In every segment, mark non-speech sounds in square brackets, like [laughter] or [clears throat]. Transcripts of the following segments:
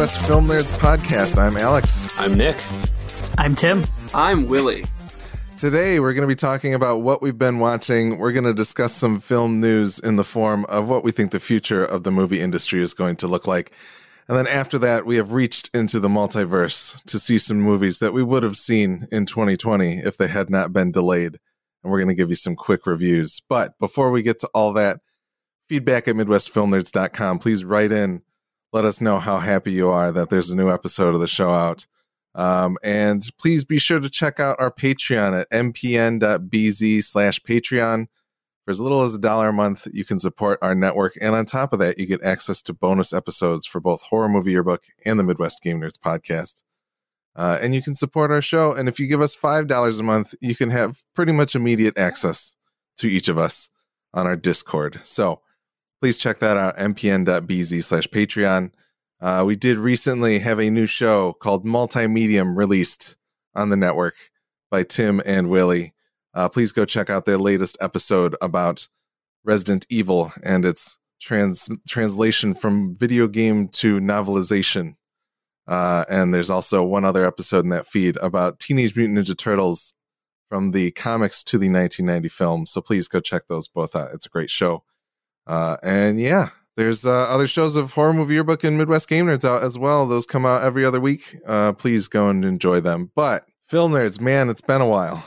Welcome to the Midwest Film Nerds podcast. I'm Alex. I'm Nick. I'm Tim. I'm Willie. Today, we're going to be talking about what we've been watching. We're going to discuss some film news in the form of what we think the future of the movie industry is going to look like. And then after that, we have reached into the multiverse to see some movies that we would have seen in 2020 if they had not been delayed. And we're going to give you some quick reviews. But before we get to all that, feedback at MidwestFilmNerds.com. Please write in. Let us know how happy you are that there's a new episode of the show out. Um, and please be sure to check out our Patreon at mpn.bz slash Patreon. For as little as a dollar a month, you can support our network. And on top of that, you get access to bonus episodes for both Horror Movie Yearbook and the Midwest Game Nerds podcast. Uh, and you can support our show. And if you give us $5 a month, you can have pretty much immediate access to each of us on our Discord. So please check that out, mpn.bz slash Patreon. Uh, we did recently have a new show called Multimedium released on the network by Tim and Willie. Uh, please go check out their latest episode about Resident Evil and its trans translation from video game to novelization. Uh, and there's also one other episode in that feed about Teenage Mutant Ninja Turtles from the comics to the 1990 film. So please go check those both out. It's a great show. Uh, and yeah, there's uh, other shows of Horror Movie Yearbook and Midwest Game Nerds out as well. Those come out every other week. Uh, please go and enjoy them. But film nerds, man, it's been a while.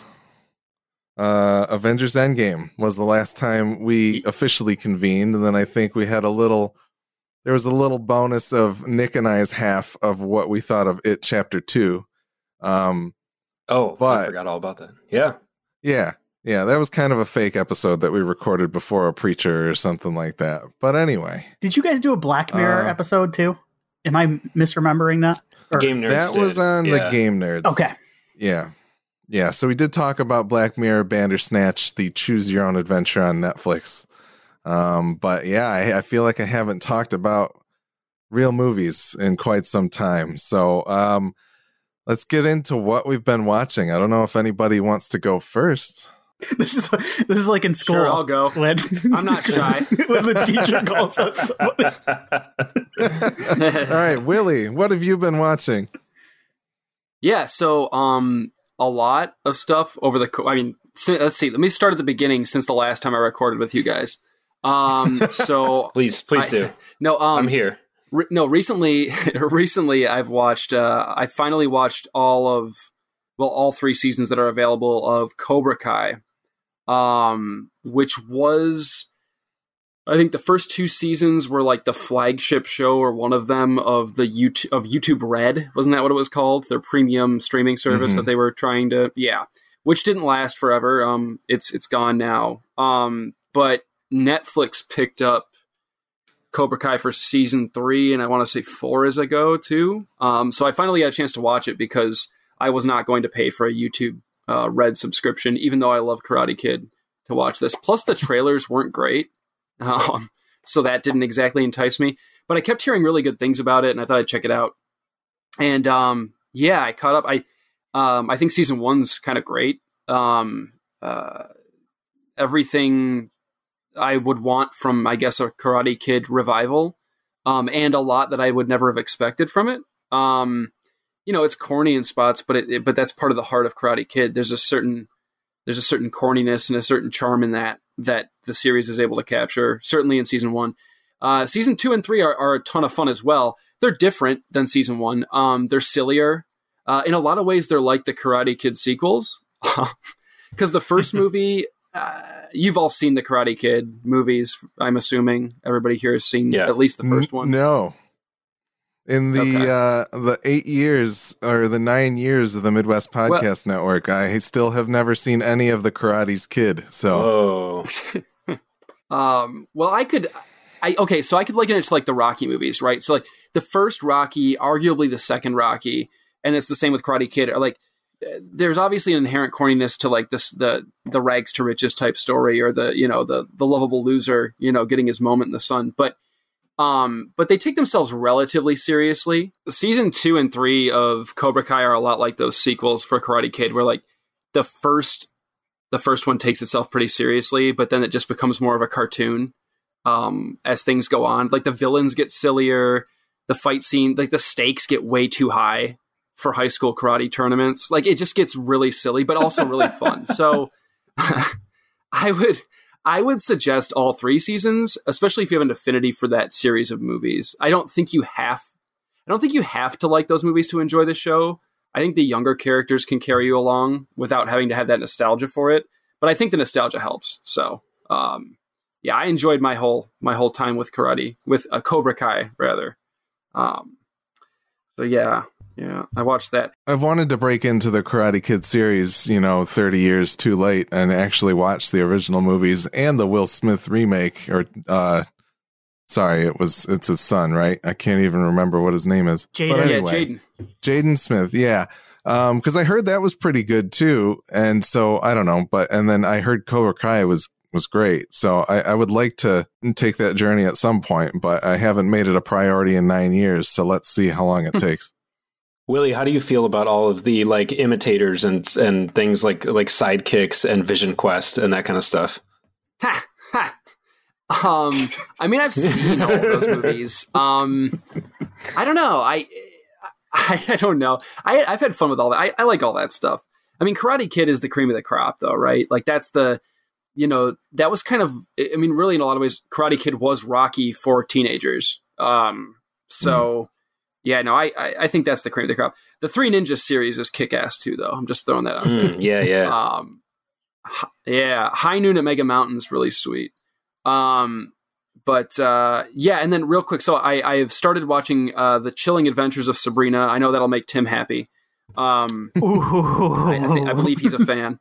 Uh, Avengers Endgame was the last time we officially convened, and then I think we had a little. There was a little bonus of Nick and I's half of what we thought of it, Chapter Two. Um, Oh, But- I forgot all about that. Yeah. yeah, yeah, that was kind of a fake episode that we recorded before a preacher or something like that. But anyway, Did you guys do a Black Mirror Uh, episode too? Am I misremembering that? Or- Game nerds. that was on Yeah. the Game Nerds. Okay. Yeah. Yeah. So we did talk about Black Mirror Bandersnatch, the choose your own adventure on Netflix. Um, but yeah, I, I feel like I haven't talked about real movies in quite some time. So um, let's get into what we've been watching. I don't know if anybody wants to go first. [laughs] This is this is like in school. Sure, I'll go. [laughs] When, I'm not [laughs] shy. when the teacher calls out someone. All right, Willie, what have you been watching? yeah, so um, a lot of stuff over the. Co- I mean, let's see. Let me start at the beginning since the last time I recorded with you guys. Um, so please, please I- do. no, um, I'm here. Re- no, recently, recently I've watched. Uh, I finally watched all of, well, all three seasons that are available of Cobra Kai, um, which was, I think the first two seasons were like the flagship show or one of them of the YouTube of YouTube Red. Wasn't that what it was called? Their premium streaming service Mhm. that they were trying to, yeah, which didn't last forever. Um, it's it's gone now. Um, but Netflix picked up Cobra Kai for season three, and I want to say four is go too. Um, so I finally got a chance to watch it because I was not going to pay for a YouTube uh, Red subscription, even though I love Karate Kid to watch this. Plus, the trailers weren't great, [laughs] um, so that didn't exactly entice me. But I kept hearing really good things about it, and I thought I'd check it out. And um, yeah, I caught up. I um, I think season one's kind of great. Um, uh, everything I would want from, I guess, a Karate Kid revival, um, and a lot that I would never have expected from it. Um, you know, it's corny in spots, but it, it- but that's part of the heart of Karate Kid. There's a certain there's a certain corniness and a certain charm in that that the series is able to capture. Certainly in season one, uh, season two and three are, are a ton of fun as well. They're different than season one. Um, they're sillier. Uh, in a lot of ways, they're like the Karate Kid sequels. [laughs] Because the first [laughs] movie, uh, you've all seen the Karate Kid movies. I'm assuming everybody here has seen Yeah. at least the first one. No. In the Okay. uh the 8 years or the 9 years of the Midwest Podcast Network, I still have never seen any of the Karate's Kid. So, [laughs] Um, well, I could, I okay, so I could liken it to like the Rocky movies, right? So like the first Rocky, arguably the second Rocky, and it's the same with Karate Kid. Are like uh, there's obviously an inherent corniness to like this the the rags to riches type story, or the you know the the lovable loser, you know, getting his moment in the sun, but. Um, but they take themselves relatively seriously. Season two and three of Cobra Kai are a lot like those sequels for Karate Kid, where like the first the first one takes itself pretty seriously, but then it just becomes more of a cartoon um, as things go on. Like the villains get sillier, the fight scene, like the stakes get way too high for high school karate tournaments. Like it just gets really silly, but also really fun. [laughs] So [laughs] I would I would suggest all three seasons, especially if you have an affinity for that series of movies. I don't think you have I don't think you have to like those movies to enjoy the show. I think the younger characters can carry you along without having to have that nostalgia for it. But I think the nostalgia helps. So um, yeah, I enjoyed my whole my whole time with karate with a uh, Cobra Kai rather. Um, so yeah, yeah, I watched that. I've wanted to break into the Karate Kid series, you know, 30 years too late and actually watch the original movies and the Will Smith remake or uh sorry, it was it's his son, right? I can't even remember what his name is. Jaden. But Yeah, Jaden. Jaden Smith, yeah. Um cuz I heard that was pretty good too and so I don't know, but and then I heard Cobra Kai was was great. So I, I would like to take that journey at some point, but I haven't made it a priority in 9 years, so let's see how long it [laughs] takes. Willie, how do you feel about all of the like imitators and and things like like sidekicks and Vision Quest and that kind of stuff? Ha, [laughs] ha. Um, I mean, I've seen all those movies. Um, I don't know. I, I, I don't know. I, I've had fun with all that. I, I like all that stuff. I mean, Karate Kid is the cream of the crop, though, right? Like that's the, you know, that was kind of. I mean, really, in a lot of ways, Karate Kid was Rocky for teenagers. Um, so. Yeah, no, I, I I think that's the cream of the crop. The Three Ninjas series is kick ass too, though. I'm just throwing that out. Mm, yeah, yeah. Um, h- yeah, High Noon at Mega Mountain's is really sweet. Um, but uh, yeah, and then real quick, so I I have started watching uh, the Chilling Adventures of Sabrina. I know that'll make Tim happy. Um, Ooh. I, I, think, I believe he's a fan.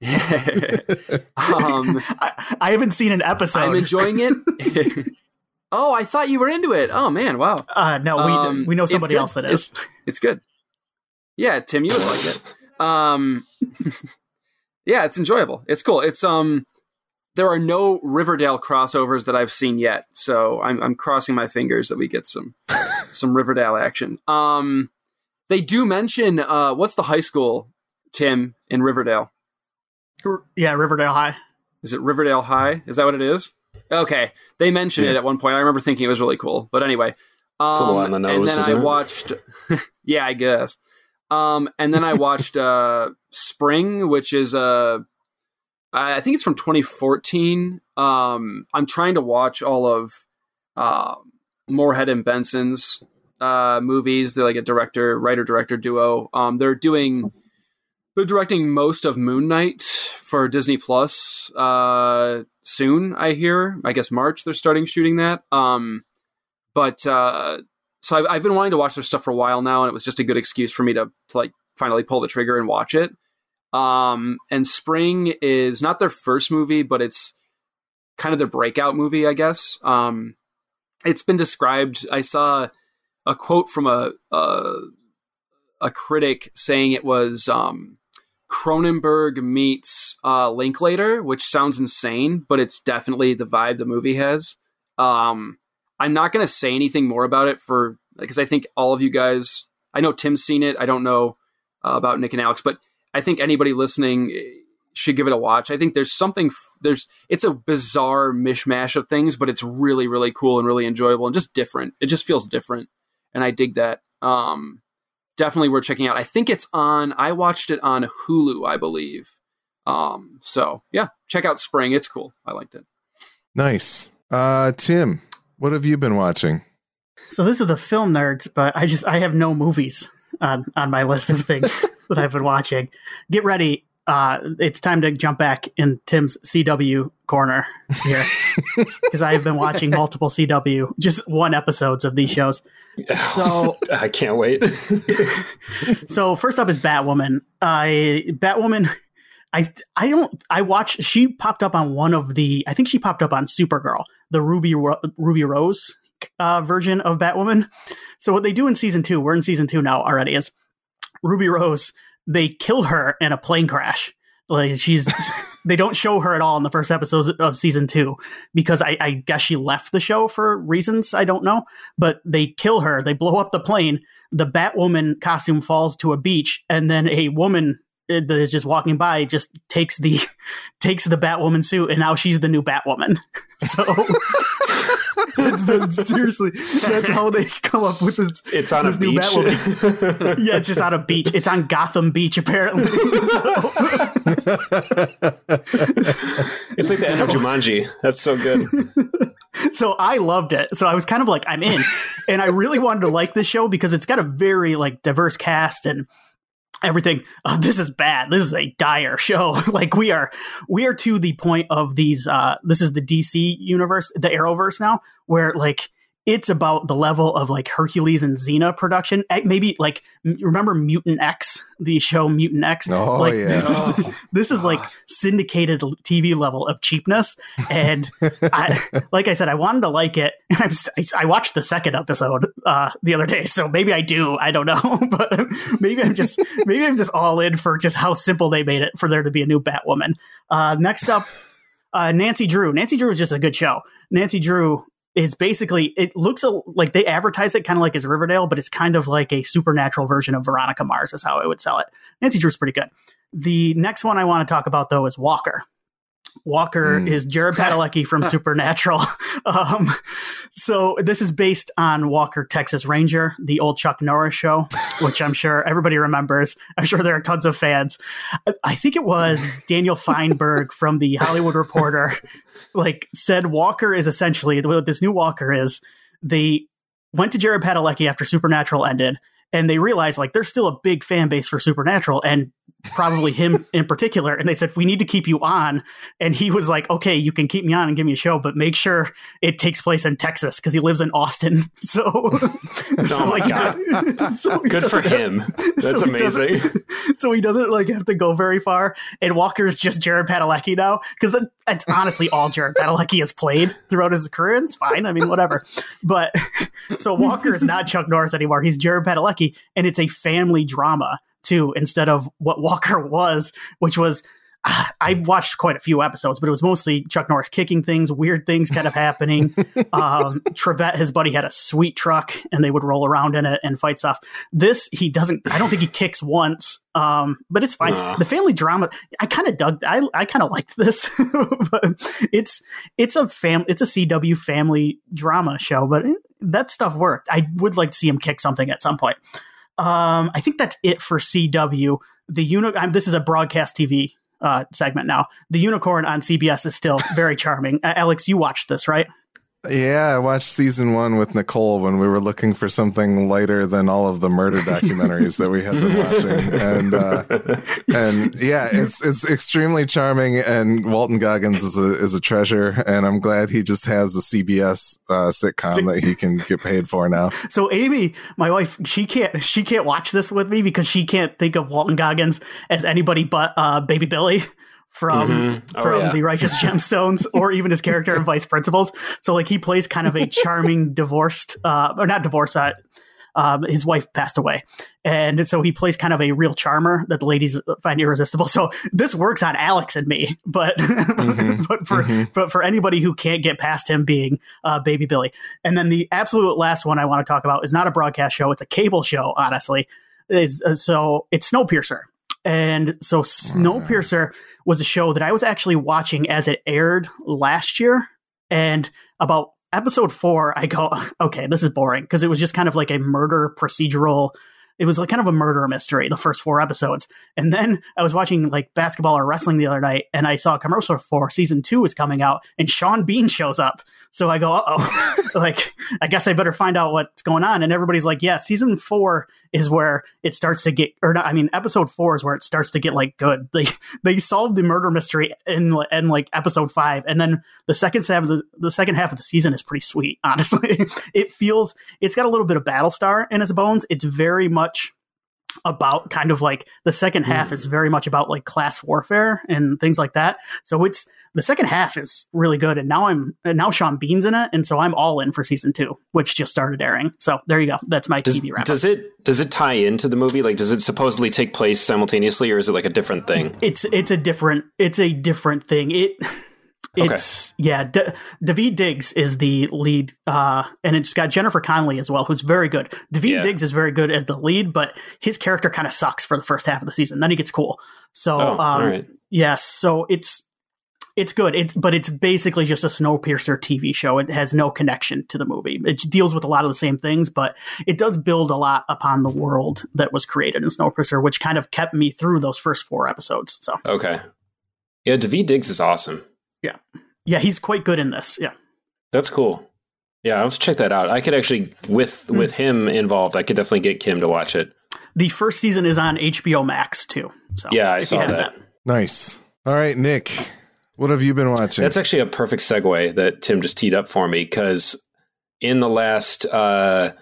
[laughs] [laughs] um, I, I haven't seen an episode. I'm enjoying it. [laughs] oh, I thought you were into it. Oh man, wow. uh, no, we Um, we know somebody else that is. It's, [laughs] it's good. Yeah, Tim, you would like it. Um, [laughs] yeah, it's enjoyable. It's cool. It's um, there are no Riverdale crossovers that I've seen yet, so I'm I'm crossing my fingers that we get some [laughs] some Riverdale action. Um, they do mention uh, what's the high school, Tim, in Riverdale? Yeah, Riverdale High. Is it Riverdale High? Is that what it is? Okay, they mentioned it at one point. I remember thinking it was really cool. But anyway, um, a the nose, and then I it? watched. [laughs] yeah, I guess. Um, and then I watched uh, Spring, which is uh, I think it's from 2014. Um, I'm trying to watch all of uh, Moorhead and Benson's uh, movies. They're like a director, writer, director duo. Um, they're doing they're directing most of Moon Knight for Disney Plus uh, soon. I hear. I guess March they're starting shooting that. Um, but uh, so I've, I've been wanting to watch their stuff for a while now, and it was just a good excuse for me to, to like finally pull the trigger and watch it. Um, and Spring is not their first movie, but it's kind of their breakout movie, I guess. Um, it's been described. I saw a quote from a a, a critic saying it was um, Cronenberg meets uh, Linklater, which sounds insane, but it's definitely the vibe the movie has. Um, I'm not going to say anything more about it for because I think all of you guys. I know Tim's seen it. I don't know uh, about Nick and Alex, but I think anybody listening eh, should give it a watch. I think there's something there's it's a bizarre mishmash of things, but it's really really cool and really enjoyable and just different. It just feels different, and I dig that. Um, definitely worth checking out. I think it's on. I watched it on Hulu, I believe. Um, so yeah, check out Spring. It's cool. I liked it. Nice. Uh Tim, what have you been watching? So this is the film nerds, but I just I have no movies on on my list of things [laughs] that I've been watching. Get ready. Uh, it's time to jump back in Tim's CW corner here [laughs] because I have been watching multiple CW, just one episodes of these shows. So [laughs] I can't wait. [laughs] so first up is Batwoman. I Batwoman. I I don't. I watched. She popped up on one of the. I think she popped up on Supergirl, the Ruby Ro- Ruby Rose uh, version of Batwoman. So what they do in season two, we're in season two now already, is Ruby Rose. They kill her in a plane crash. Like she's. [laughs] they don't show her at all in the first episodes of season two because I, I guess she left the show for reasons I don't know. But they kill her. They blow up the plane the Batwoman costume falls to a beach, and then a woman uh, that is just walking by just takes the [laughs] takes the Batwoman suit, and now she's the new Batwoman. [laughs] So but seriously, that's how they come up with this. It's on this a new beach. [laughs] Yeah, it's just on a beach. It's on Gotham Beach, apparently. So- it's like the end of Jumanji. That's so good. [laughs] so I loved it. So I was kind of like, I'm in, and I really wanted to like this show because it's got a very like diverse cast and everything. Oh, this is bad. This is a dire show. [laughs] like we are, we are to the point of these. uh This is the DC universe, the Arrowverse now, where like. It's about the level of like Hercules and Xena production. Eh, Maybe like remember Mutant X, the show Mutant X. Oh, like, yeah. This is, [laughs] this is like syndicated TV level of cheapness, and [laughs] I, like I said, I wanted to like it. [laughs] I'm st- I watched the second episode uh, the other day, so maybe I do. I don't know, but maybe I'm just maybe I'm just all in for just how simple they made it for there to be a new Batwoman. Uh, next up, uh, Nancy Drew. Nancy Drew is just a good show. Nancy Drew is basically it looks a, like they advertise it kind of like as Riverdale, but it's kind of like a supernatural version of Veronica Mars is how I would sell it. Nancy Drew's pretty good. The next one I want to talk about though is Walker. Walker Mm. is Jared [laughs] Padalecki from Supernatural. [laughs] Um, so this is based on Walker, Texas Ranger, the old Chuck Norris show, which I'm sure everybody remembers. I'm sure there are tons of fans. I- think it was Daniel [laughs] Fienberg from the Hollywood Reporter, like said Walker is essentially what this new Walker is. They went to Jared Padalecki after Supernatural ended, and they realized like there's still a big fan base for Supernatural, and probably him [laughs] in particular. And they said we need to keep you on, and he was like, okay, you can keep me on and give me a show, but make sure it takes place in Texas because he lives in Austin. [laughs] So, [laughs] so oh my like, God. so Good for him. That's so he amazing. so he doesn't like have to go very far. And Walker's just Jared Padalecki now because it's honestly all Jared Padalecki has played throughout his career. And it's fine. I mean, whatever. But so Walker is not Chuck Norris anymore. He's Jared Padalecki, and it's a family drama too, instead of what Walker [laughs] was, which was. ah, I've watched quite a few episodes, but it was mostly Chuck Norris kicking things, weird things kind of happening. [laughs] um, Trivette, his buddy, had a sweet truck, and they would roll around in it and fight stuff. This he doesn't. I don't think he kicks once, um, but it's fine. Aw. The family drama. I kind of dug. I I kind of liked this, [laughs] but it's it's a fam. It's a CW family drama show, but it- that stuff worked. I would like to see him kick something at some point. Um, I think that's it for CW. The uni- I'm, This is a broadcast TV uh, segment now. The unicorn on CBS is still very [laughs] charming. Uh, Alex, you watched this, right? Yeah, I watched season one with Nicole when we were looking for something lighter than all of the murder [laughs] documentaries that we had been watching, and uh, and yeah, it's it's extremely charming. And Walton Goggins is a is a treasure, and I'm glad he just has a CBS uh, sitcom that he can get paid for now. So Amy, my wife, she can't she can't watch this with me because she can't think of Walton Goggins as anybody but uh, Baby Billy from Mhm. Oh, from yeah. the Righteous [laughs] Gemstones, or even his character in [laughs] Vice Principals. So like he plays kind of a [laughs] charming divorced, uh, or not divorced. Uh, um, his wife passed away, and so he plays kind of a real charmer that the ladies find irresistible. So this works on Alex and me, but Mhm. but for Mhm. but for anybody who can't get past him being uh, Baby Billy, and then the absolute last one I want to talk about is not a broadcast show; it's a cable show. Honestly, is uh, so it's Snowpiercer, and so Snowpiercer was a show that I was actually watching as it aired last year, and about episode four, I go, [laughs] okay, this is boring because it was just kind of like a murder procedural. It was like kind of a murder mystery, the first four episodes. And then I was watching like basketball or wrestling the other night, and I saw a commercial for season two is coming out, and Sean Bean shows up. So I go, oh, [laughs] like I guess I better find out what's going on. And everybody's like, yeah, season four is where it starts to get, or not, I mean, episode four is where it starts to get like good. [laughs] They they solved the murder mystery in in like episode five, and then the second half of the the second half of the season is pretty sweet. [laughs] Honestly, it feels it's got a little bit of Battlestar in its bones. It's very much about kind of like the second half is mm. very much about like class warfare and things like that. So it's the second half is really good, and now I'm and now Sean Bean's in it, and so I'm all in for season two, which just started airing. So there you go. That's my Does, TV wrap. does it does it tie into the movie? Like, does it supposedly take place simultaneously, or is it like a different thing? it's it's a different it's a different thing. It it's yeah. D- David Diggs is the lead, uh, and it's got Jennifer Connelly as well, who's very good. David Yeah. Diggs is very good as the lead, but his character kind of sucks for the first half of the season. Then he gets cool. So Oh, um, right. yes, so it's It's good. It's but it's basically just a Snowpiercer TV show. It has no connection to the movie. It deals with a lot of the same things, but it does build a lot upon the world that was created in Snowpiercer, which kind of kept me through those first four episodes. So Okay. Yeah, David Diggs is awesome. Yeah, yeah, he's quite good in this. Yeah, That's cool. Yeah, let's check that out. I could actually with Hmm. with him involved, I could definitely get Kim to watch it. the first season is on HBO Max too. So Yeah, I saw have that. Nice. All right, Nick, what have you been watching? That's actually a perfect segue that Tim just teed up for me because in the last, uh,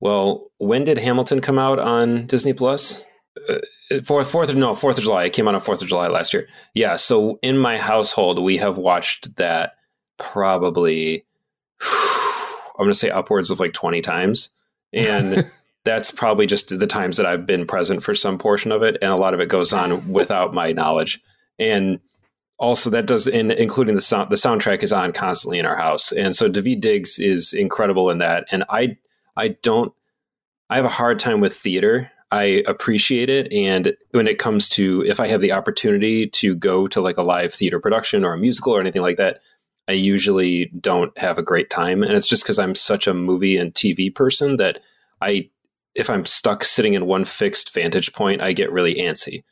well, when did Hamilton come out on Disney Plus? Uh, Fourth, Fourth of no, Fourth of July. It came out on Fourth of July last year. Yeah. So in my household, we have watched that probably. [sighs] I'm going to say upwards of like 20 times, and [laughs] that's probably just the times that I've been present for some portion of it, and a lot of it goes on without my knowledge. And also that does in including the sound the soundtrack is on constantly in our house and so david diggs is incredible in that and i i don't i have a hard time with theater i appreciate it and when it comes to if i have the opportunity to go to like a live theater production or a musical or anything like that i usually don't have a great time and it's just because i'm such a movie and tv person that i if i'm stuck sitting in one fixed vantage point i get really antsy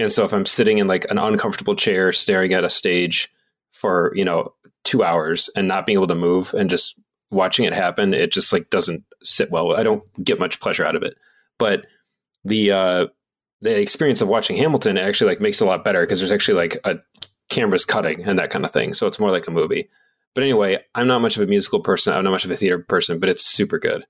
and so if I'm sitting in like an uncomfortable chair staring at a stage for, you know, 2 hours and not being able to move and just watching it happen, it just like doesn't sit well. I don't get much pleasure out of it. But the uh the experience of watching Hamilton actually like makes it a lot better because there's actually like a cameras cutting and that kind of thing. So it's more like a movie. But anyway, I'm not much of a musical person. I'm not much of a theater person, but it's super good.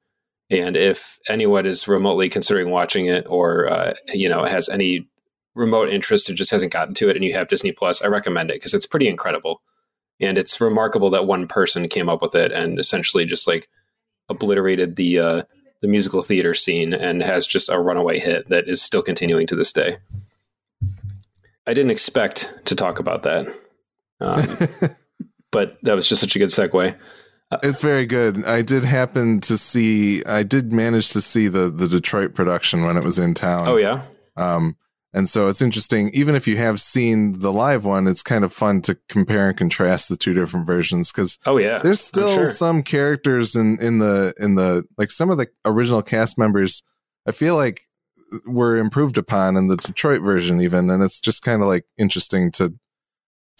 And if anyone is remotely considering watching it or uh, you know has any remote interest and just hasn't gotten to it and you have Disney Plus, I recommend it because it's pretty incredible. And it's remarkable that one person came up with it and essentially just like obliterated the uh, the musical theater scene and has just a runaway hit that is still continuing to this day. I didn't expect to talk about that, um, [laughs] but that was just such a good segue. it's very good. I did happen to see. I did manage to see the the Detroit production when it was in town. Oh yeah, Um, and so it's interesting. Even if you have seen the live one, it's kind of fun to compare and contrast the two different versions because oh yeah. there's still sure. some characters in in the in the like some of the original cast members. I feel like uh, were improved upon in the Detroit version, even, and it's just kind of like interesting to.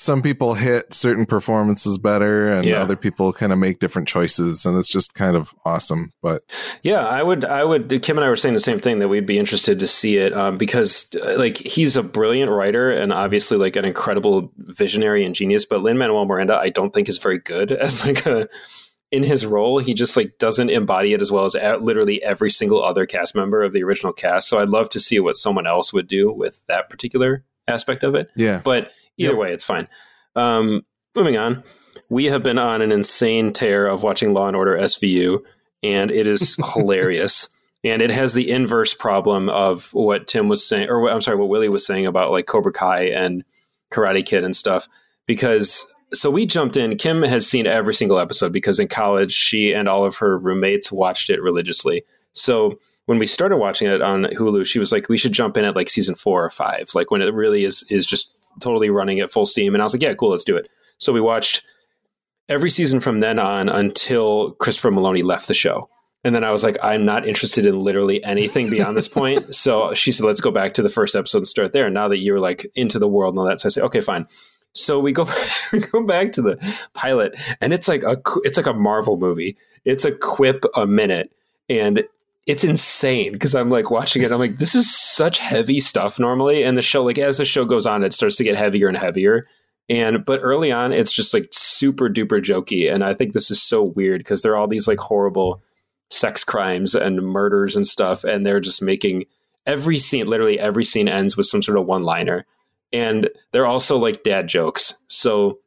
Some people hit certain performances better, and Yeah. other people kind of make different choices, and it's just kind of awesome. But Yeah, I would. I would. Kim and I were saying the same thing that we'd be interested to see it um, because, uh, like, he's a brilliant writer and obviously like an incredible visionary and genius. But Lin Manuel Miranda, I don't think is very good [laughs] as like a in his role. He just like doesn't embody it as well as literally every single other cast member of the original cast. So I'd love to see what someone else would do with that particular aspect of it. yeah, But either Yep. way, it's fine. Um, moving on, we have been on an insane tear of watching Law and Order SVU, and it is [laughs] hilarious. And it has the inverse problem of what Tim was saying, or what, I'm sorry, what Willie was saying about like Cobra Kai and Karate Kid and stuff. Because so we jumped in. Kim has seen every single episode because in college she and all of her roommates watched it religiously. So when we started watching it on Hulu, she was like, "We should jump in at like season four or five, like when it really is is just totally running at full steam." And I was like, "Yeah, cool, let's do it." So we watched every season from then on until Christopher Meloni left the show. And then I was like, I'm not interested in literally anything beyond this [laughs] point. So she said, let's go back to the first episode and start there. Now that you're like into the world and all that. So I say, okay, fine. So we go [laughs] we go back to the pilot, and it's like a it's like a Marvel movie. It's a quip a minute, and it's insane because I'm like watching it. I'm like, this is such heavy stuff normally, and the show like as the show goes on, it starts to get heavier and heavier. And but early on, it's just like super duper jokey, and I think this is so weird because there are all these like horrible sex crimes and murders and stuff, and they're just making every scene, literally every scene, ends with some sort of one liner, and they're also like dad jokes. So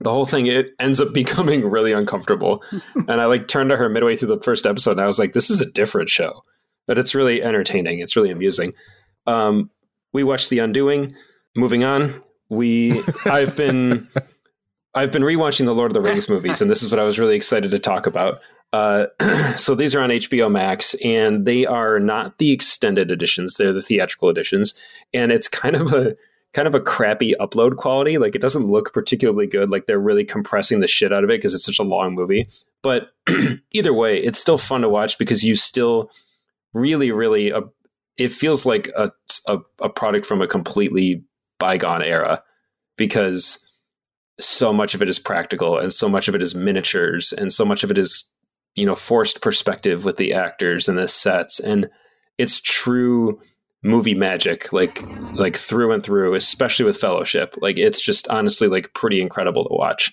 the whole thing it ends up [laughs] becoming really uncomfortable. [laughs] and I like turned to her midway through the first episode, and I was like, "This is a different show." But it's really entertaining. It's really amusing. Um, we watched The Undoing. Moving on, we [laughs] I've been I've been rewatching the Lord of the Rings movies, and this is what I was really excited to talk about. Uh, [clears throat] so these are on HBO Max, and they are not the extended editions; they're the theatrical editions, and it's kind of a kind of a crappy upload quality. Like it doesn't look particularly good. Like they're really compressing the shit out of it because it's such a long movie. But [clears throat] either way, it's still fun to watch because you still really, really, uh, it feels like a, a, a product from a completely bygone era because so much of it is practical and so much of it is miniatures and so much of it is you know forced perspective with the actors and the sets and it's true movie magic like like through and through especially with fellowship like it's just honestly like pretty incredible to watch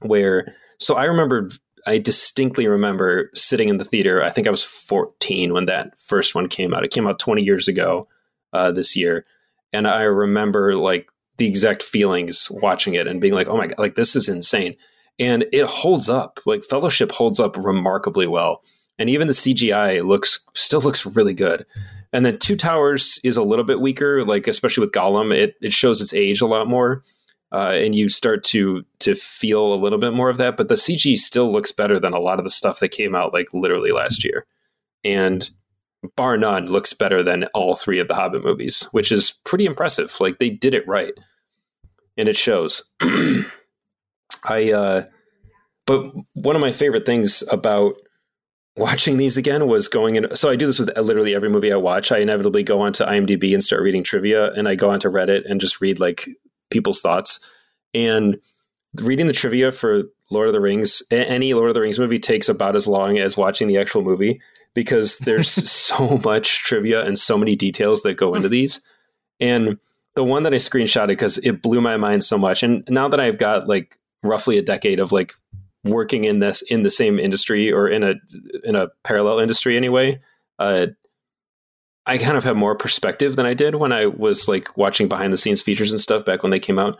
where so i remember i distinctly remember sitting in the theater i think i was 14 when that first one came out it came out 20 years ago uh, this year and i remember like the exact feelings watching it and being like, oh my God, like this is insane. And it holds up. Like Fellowship holds up remarkably well. And even the CGI looks still looks really good. And then Two Towers is a little bit weaker, like especially with Gollum, it, it shows its age a lot more. Uh, and you start to to feel a little bit more of that. But the CG still looks better than a lot of the stuff that came out like literally last year. And bar none, looks better than all three of the Hobbit movies, which is pretty impressive. Like they did it right, and it shows. [clears throat] I, uh, but one of my favorite things about watching these again was going in. So I do this with uh, literally every movie I watch. I inevitably go onto IMDb and start reading trivia, and I go onto Reddit and just read like people's thoughts. And reading the trivia for Lord of the Rings, any Lord of the Rings movie takes about as long as watching the actual movie because there's [laughs] so much trivia and so many details that go into these. And the one that I screenshotted because it blew my mind so much. And now that I've got like roughly a decade of like working in this in the same industry or in a in a parallel industry anyway, uh, I kind of have more perspective than I did when I was like watching behind the scenes features and stuff back when they came out.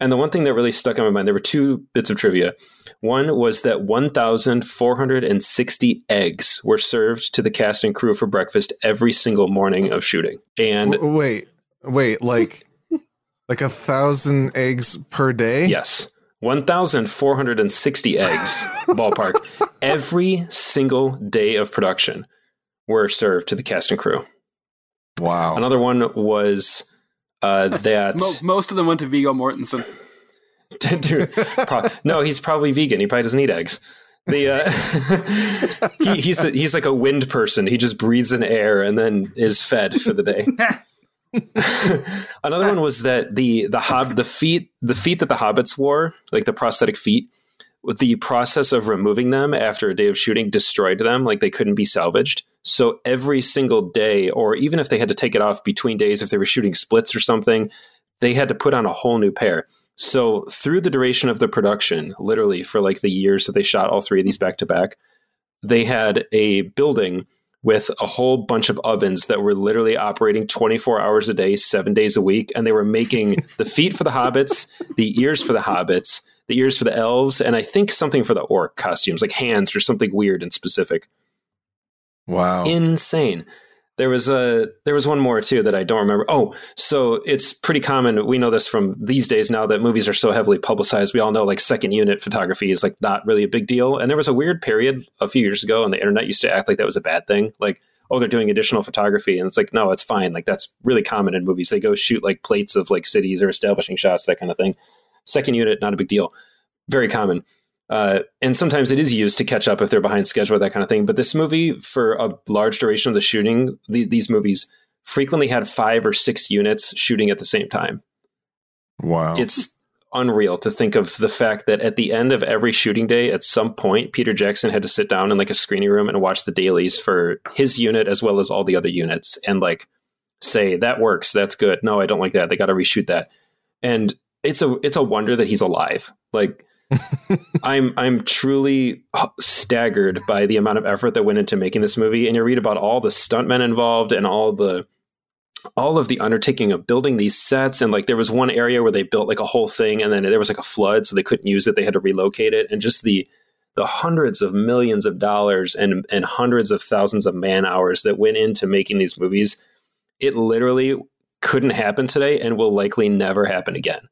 And the one thing that really stuck in my mind, there were two bits of trivia. One was that 1,460 eggs were served to the cast and crew for breakfast every single morning of shooting. And wait, wait, like [laughs] like a thousand eggs per day? Yes. 1,460 eggs, ballpark, [laughs] every single day of production were served to the cast and crew. Wow. Another one was uh, [laughs] that most of them went to Viggo Mortensen. [laughs] Dude, pro- no, he's probably vegan. He probably doesn't eat eggs. The uh, he, he's a, he's like a wind person. He just breathes in air and then is fed for the day. [laughs] Another one was that the the hob the feet the feet that the hobbits wore, like the prosthetic feet, the process of removing them after a day of shooting destroyed them, like they couldn't be salvaged. So every single day, or even if they had to take it off between days, if they were shooting splits or something, they had to put on a whole new pair. So through the duration of the production, literally for like the years that they shot all three of these back to back, they had a building with a whole bunch of ovens that were literally operating 24 hours a day, seven days a week. And they were making the feet for the hobbits, [laughs] the ears for the hobbits, the ears for the elves, and I think something for the orc costumes, like hands or something weird and specific. Wow. Insane. There was a there was one more too that I don't remember. Oh, so it's pretty common. We know this from these days now that movies are so heavily publicized. We all know like second unit photography is like not really a big deal. And there was a weird period a few years ago, and the internet used to act like that was a bad thing. Like, oh, they're doing additional photography, and it's like, no, it's fine. Like that's really common in movies. They go shoot like plates of like cities or establishing shots, that kind of thing. Second unit, not a big deal. Very common. Uh, and sometimes it is used to catch up if they're behind schedule, that kind of thing. But this movie, for a large duration of the shooting, the, these movies frequently had five or six units shooting at the same time. Wow. It's unreal to think of the fact that at the end of every shooting day, at some point, Peter Jackson had to sit down in like a screening room and watch the dailies for his unit as well as all the other units and like say, that works, that's good. No, I don't like that. They got to reshoot that. And it's a it's a wonder that he's alive. Like [laughs] I'm I'm truly staggered by the amount of effort that went into making this movie. And you read about all the stuntmen involved and all the all of the undertaking of building these sets. And like there was one area where they built like a whole thing and then there was like a flood so they couldn't use it. They had to relocate it. And just the the hundreds of millions of dollars and and hundreds of thousands of man hours that went into making these movies it literally couldn't happen today and will likely never happen again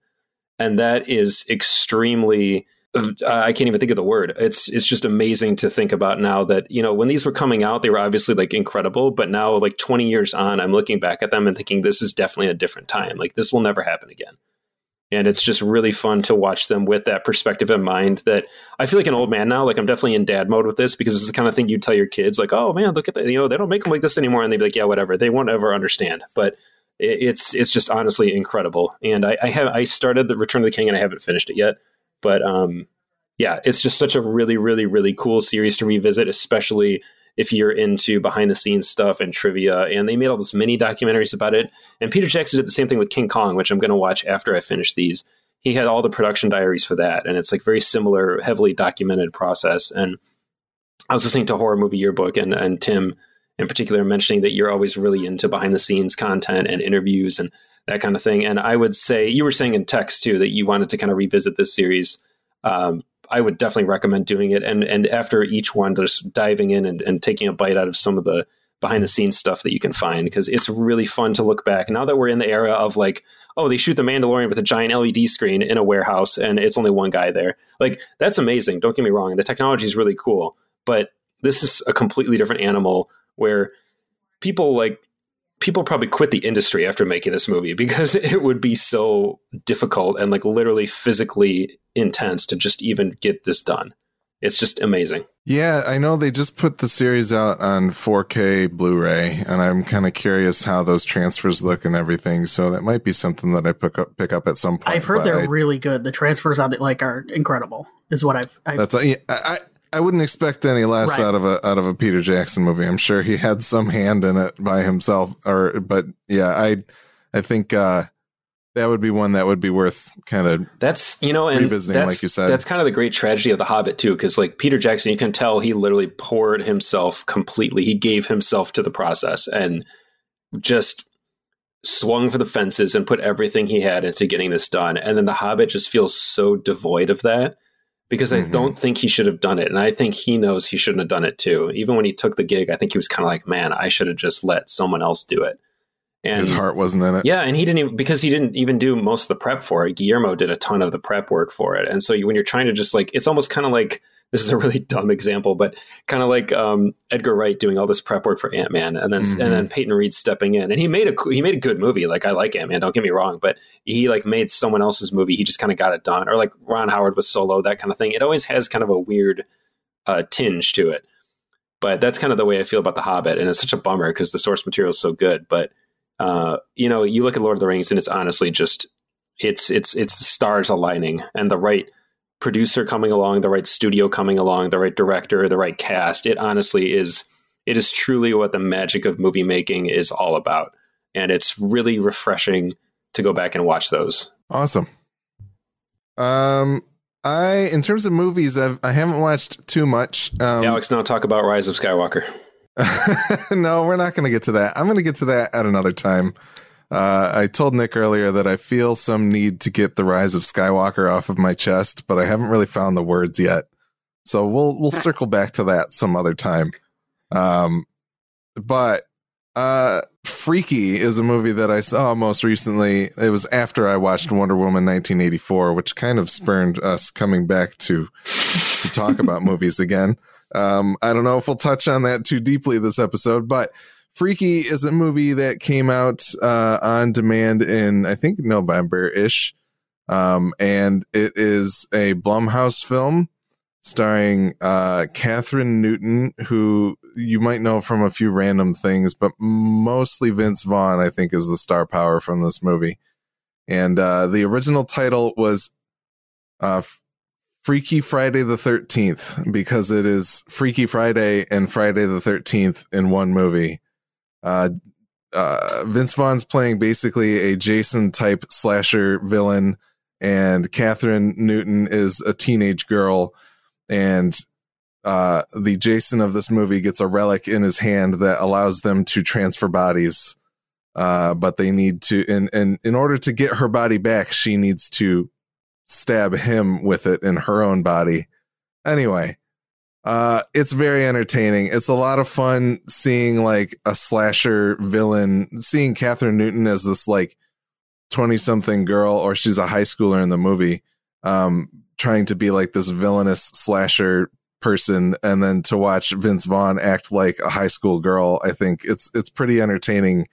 and that is extremely uh, I can't even think of the word. It's it's just amazing to think about now that you know when these were coming out, they were obviously like incredible. But now, like twenty years on, I'm looking back at them and thinking this is definitely a different time. Like this will never happen again. And it's just really fun to watch them with that perspective in mind. That I feel like an old man now. Like I'm definitely in dad mode with this because it's the kind of thing you tell your kids, like, "Oh man, look at that! You know, they don't make them like this anymore." And they'd be like, "Yeah, whatever." They won't ever understand. But it's it's just honestly incredible. And I, I have I started the Return of the King and I haven't finished it yet, but um, yeah, it's just such a really really really cool series to revisit, especially if you're into behind the scenes stuff and trivia. And they made all these mini documentaries about it. And Peter Jackson did the same thing with King Kong, which I'm going to watch after I finish these. He had all the production diaries for that, and it's like very similar, heavily documented process. And I was listening to Horror Movie Yearbook, and and Tim in particular mentioning that you're always really into behind the scenes content and interviews and that kind of thing. And I would say you were saying in text too that you wanted to kind of revisit this series. Um, I would definitely recommend doing it. And and after each one, just diving in and, and taking a bite out of some of the behind the scenes stuff that you can find because it's really fun to look back. Now that we're in the era of like, oh, they shoot the Mandalorian with a giant LED screen in a warehouse and it's only one guy there. Like that's amazing. Don't get me wrong. The technology is really cool, but this is a completely different animal where people like people probably quit the industry after making this movie [laughs] because it would be so difficult and like literally physically intense to just even get this done. It's just amazing. Yeah, I know they just put the series out on 4K Blu-ray, and I'm kind of curious how those transfers look and everything. So that might be something that I pick up pick up at some point. I've heard they're I, really good. The transfers on it like are incredible. Is what I've. I've that's I, I I wouldn't expect any less right. out of a out of a Peter Jackson movie. I'm sure he had some hand in it by himself, or but yeah, I I think uh, that would be one that would be worth kind of that's you know and revisiting, like you said. That's kind of the great tragedy of the Hobbit too, because like Peter Jackson, you can tell he literally poured himself completely. He gave himself to the process and just swung for the fences and put everything he had into getting this done. And then the Hobbit just feels so devoid of that because mm-hmm. I don't think he should have done it. And I think he knows he shouldn't have done it too. Even when he took the gig, I think he was kind of like, man, I should have just let someone else do it. And his heart wasn't in it. Yeah, and he didn't even because he didn't even do most of the prep for it. Guillermo did a ton of the prep work for it, and so you, when you're trying to just like, it's almost kind of like this is a really [laughs] dumb example, but kind of like um, Edgar Wright doing all this prep work for Ant Man, and then mm-hmm. and then Peyton Reed stepping in, and he made a he made a good movie. Like I like Ant Man, don't get me wrong, but he like made someone else's movie. He just kind of got it done, or like Ron Howard with Solo, that kind of thing. It always has kind of a weird uh, tinge to it, but that's kind of the way I feel about The Hobbit, and it's such a bummer because the source material is so good. But uh, you know, you look at Lord of the Rings, and it's honestly just it's it's it's the stars aligning and the right producer coming along, the right studio coming along, the right director, the right cast. It honestly is it is truly what the magic of movie making is all about. And it's really refreshing to go back and watch those. Awesome. Um I in terms of movies I've I haven't watched too much. Um Alex now talk about Rise of Skywalker. [laughs] no, we're not going to get to that. I'm going to get to that at another time. Uh, I told Nick earlier that I feel some need to get the Rise of Skywalker off of my chest, but I haven't really found the words yet. So we'll we'll circle back to that some other time. Um, but uh, Freaky is a movie that I saw most recently. It was after I watched Wonder Woman 1984, which kind of spurned us coming back to to talk about [laughs] movies again. Um, I don't know if we'll touch on that too deeply this episode, but Freaky is a movie that came out uh, on demand in I think November ish, um, and it is a Blumhouse film starring uh, Kathryn Newton, who you might know from a few random things, but mostly Vince Vaughn. I think is the star power from this movie, and uh, the original title was uh, Freaky Friday the 13th because it is Freaky Friday and Friday the 13th in one movie. Uh, uh, Vince Vaughn's playing basically a Jason type slasher villain, and Kathryn Newton is a teenage girl, and uh, the Jason of this movie gets a relic in his hand that allows them to transfer bodies. Uh, but they need to, and, and in order to get her body back, she needs to stab him with it in her own body. Anyway, uh, it's very entertaining. It's a lot of fun seeing like a slasher villain, seeing Kathryn Newton as this like 20 something girl, or she's a high schooler in the movie, um, trying to be like this villainous slasher person and then to watch Vince Vaughn act like a high school girl, I think it's it's pretty entertaining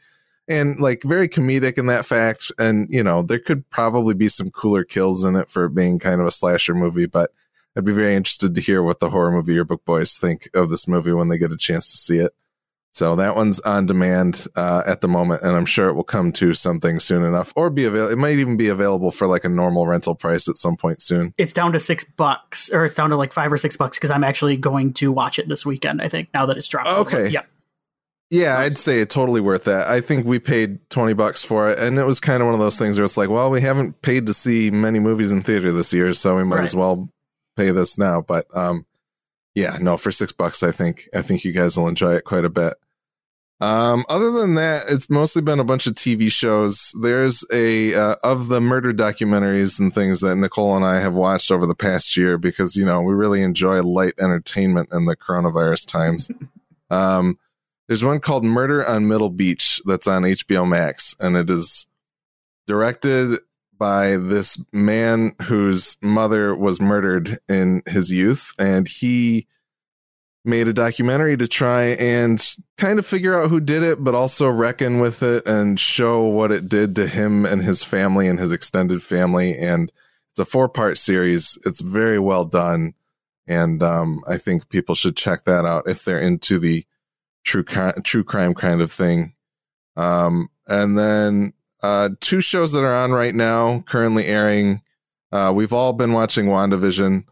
and like very comedic in that fact. And you know, there could probably be some cooler kills in it for being kind of a slasher movie, but I'd be very interested to hear what the horror movie yearbook boys think of this movie when they get a chance to see it. So that one's on demand uh, at the moment, and I'm sure it will come to something soon enough, or be available. It might even be available for like a normal rental price at some point soon. It's down to six bucks, or it's down to like five or six bucks because I'm actually going to watch it this weekend. I think now that it's dropped. Okay. Yeah. Yeah, I'd say it totally worth that. I think we paid 20 bucks for it and it was kind of one of those things where it's like, well, we haven't paid to see many movies in theater this year, so we might Right. as well pay this now, but um yeah, no, for 6 bucks I think I think you guys will enjoy it quite a bit. Um other than that, it's mostly been a bunch of TV shows. There's a uh, of the murder documentaries and things that Nicole and I have watched over the past year because, you know, we really enjoy light entertainment in the coronavirus times. [laughs] um there's one called Murder on Middle Beach that's on HBO Max, and it is directed by this man whose mother was murdered in his youth, and he made a documentary to try and kind of figure out who did it, but also reckon with it and show what it did to him and his family and his extended family. And it's a four part series. It's very well done. And um, I think people should check that out if they're into the true true crime kind of thing. Um, and then uh, two shows that are on right now, currently airing. Uh, we've all been watching WandaVision,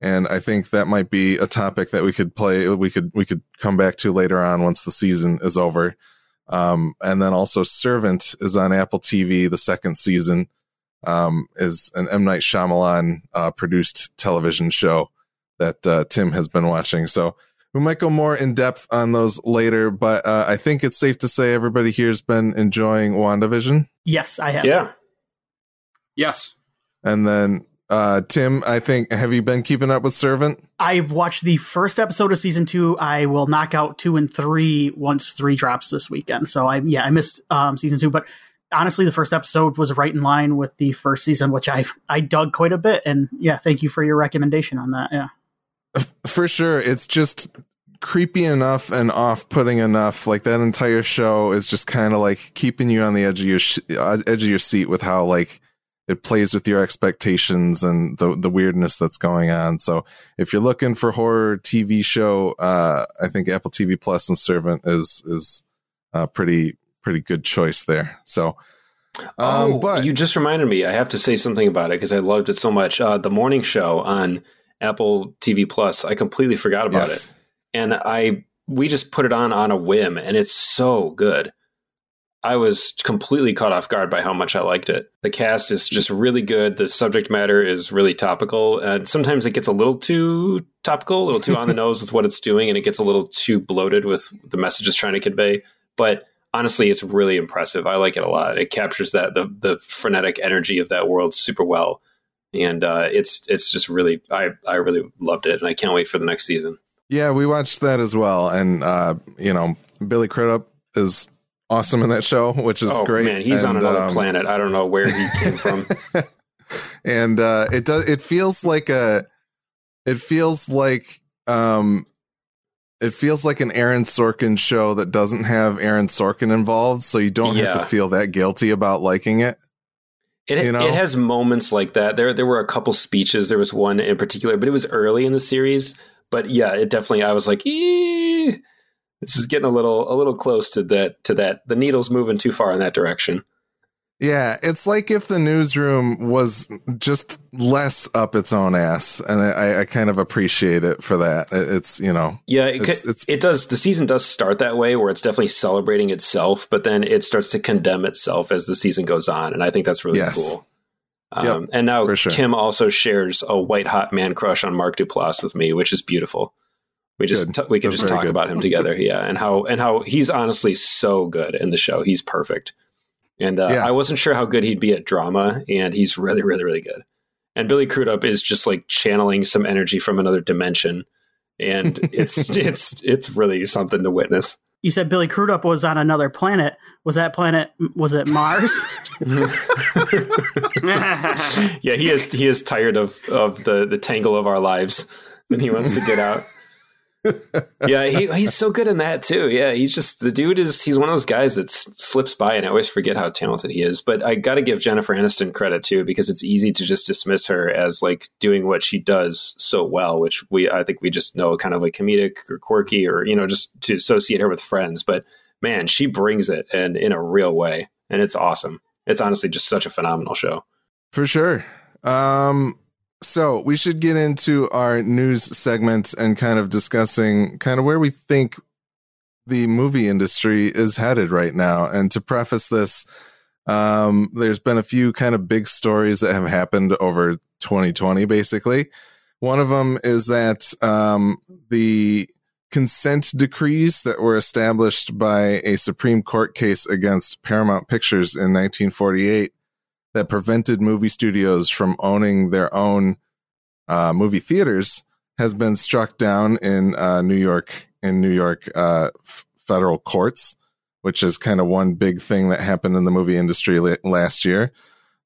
and I think that might be a topic that we could play. We could we could come back to later on once the season is over. Um, and then also Servant is on Apple TV. The second season um, is an M Night Shyamalan uh, produced television show that uh, Tim has been watching. So we might go more in depth on those later, but uh, I think it's safe to say everybody here has been enjoying WandaVision. Yes, I have. Yeah. Yes. And then uh, Tim, I think have you been keeping up with Servant? I've watched the first episode of season two. I will knock out two and three once three drops this weekend. So I yeah I missed um, season two, but honestly, the first episode was right in line with the first season, which I I dug quite a bit. And yeah, thank you for your recommendation on that. Yeah, [laughs] For sure, it's just creepy enough and off-putting enough. Like that entire show is just kind of like keeping you on the edge of your sh- uh, edge of your seat with how like it plays with your expectations and the the weirdness that's going on. So if you're looking for horror TV show, uh, I think Apple TV Plus and Servant is is a pretty pretty good choice there. So. Um, oh, but you just reminded me. I have to say something about it because I loved it so much. Uh, the morning show on Apple TV Plus. I completely forgot about yes. it, and I we just put it on on a whim, and it's so good. I was completely caught off guard by how much I liked it. The cast is just really good. The subject matter is really topical, and sometimes it gets a little too topical, a little too on the [laughs] nose with what it's doing, and it gets a little too bloated with the message it's trying to convey. But honestly, it's really impressive. I like it a lot. It captures that the the frenetic energy of that world super well, and uh, it's it's just really I I really loved it, and I can't wait for the next season. Yeah, we watched that as well, and uh, you know, Billy Crudup is awesome in that show, which is oh great. man, he's on another um, planet. I don't know where he came [laughs] from. and uh, it does. It feels like a. It feels like um, it feels like an Aaron Sorkin show that doesn't have Aaron Sorkin involved, so you don't have to feel that guilty about liking it. It, You know? it has moments like that. There there were a couple speeches. There was one in particular, but it was early in the series. But yeah, it definitely. I was like, this is getting a little a little close to that to that. The needle's moving too far in that direction. Yeah, it's like if the newsroom was just less up its own ass, and I, I kind of appreciate it for that. It- It's you know, Yeah, it, It's- it's- it does. The season does start that way, where it's definitely celebrating itself, but then it starts to condemn itself as the season goes on, and I think that's really Yes. cool. Um, and now sure. Kim also shares a white hot man crush on Mark Duplass with me, which is beautiful. We just t- we can That's just talk good. about him together, yeah, and how and how he's honestly so good in the show. He's perfect, and uh, Yeah. I wasn't sure how good he'd be at drama, and he's really, really, really good. And Billy Crudup is just like channeling some energy from another dimension, and [laughs] it's it's it's really something to witness. You said Billy Crudup was on another planet. Was that planet? Was it Mars? [laughs] [laughs] yeah, he is. He is tired of of the the tangle of our lives, and he wants to get out. Yeah, he, he's so good in that too. Yeah, he's just the dude is he's one of those guys that s- slips by, and I always forget how talented he is. But I got to give Jennifer Aniston credit too because it's easy to just dismiss her as like doing what she does so well, which we I think we just know kind of like comedic or quirky or you know just to associate her with Friends. But man, she brings it and in a real way, and it's awesome. It's honestly just such a phenomenal show. For sure. Um, so we should get into our news segment and kind of discussing kind of where we think the movie industry is headed right now. And to preface this, um, there's been a few kind of big stories that have happened over 2020, basically. One of them is that um, the consent decrees that were established by a Supreme Court case against Paramount Pictures in 1948 that prevented movie studios from owning their own uh, movie theaters has been struck down in uh, New York in New York uh, f- federal courts, which is kind of one big thing that happened in the movie industry la- last year.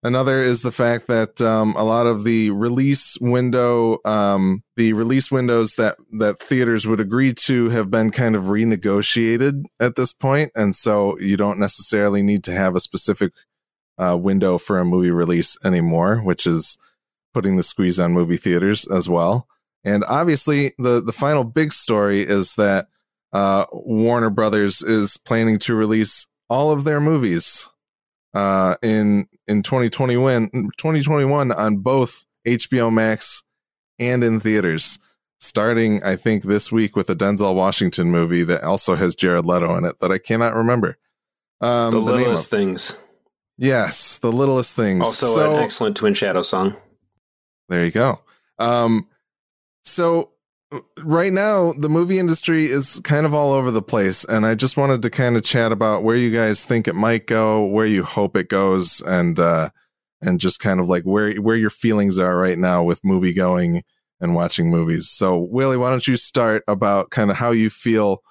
Another is the fact that um, a lot of the release window, um, the release windows that that theaters would agree to, have been kind of renegotiated at this point, and so you don't necessarily need to have a specific uh, window for a movie release anymore, which is putting the squeeze on movie theaters as well. And obviously, the the final big story is that uh, Warner Brothers is planning to release all of their movies uh, in in 2021, 2021 on both HBO Max and in theaters. Starting, I think, this week with a Denzel Washington movie that also has Jared Leto in it that I cannot remember. Um, the the name littlest of. things. Yes, the littlest things. Also, So- an excellent Twin Shadow song. There you go. Um, so right now the movie industry is kind of all over the place, and I just wanted to kind of chat about where you guys think it might go, where you hope it goes, and uh, and just kind of like where where your feelings are right now with movie going and watching movies. So Willie, why don't you start about kind of how you feel,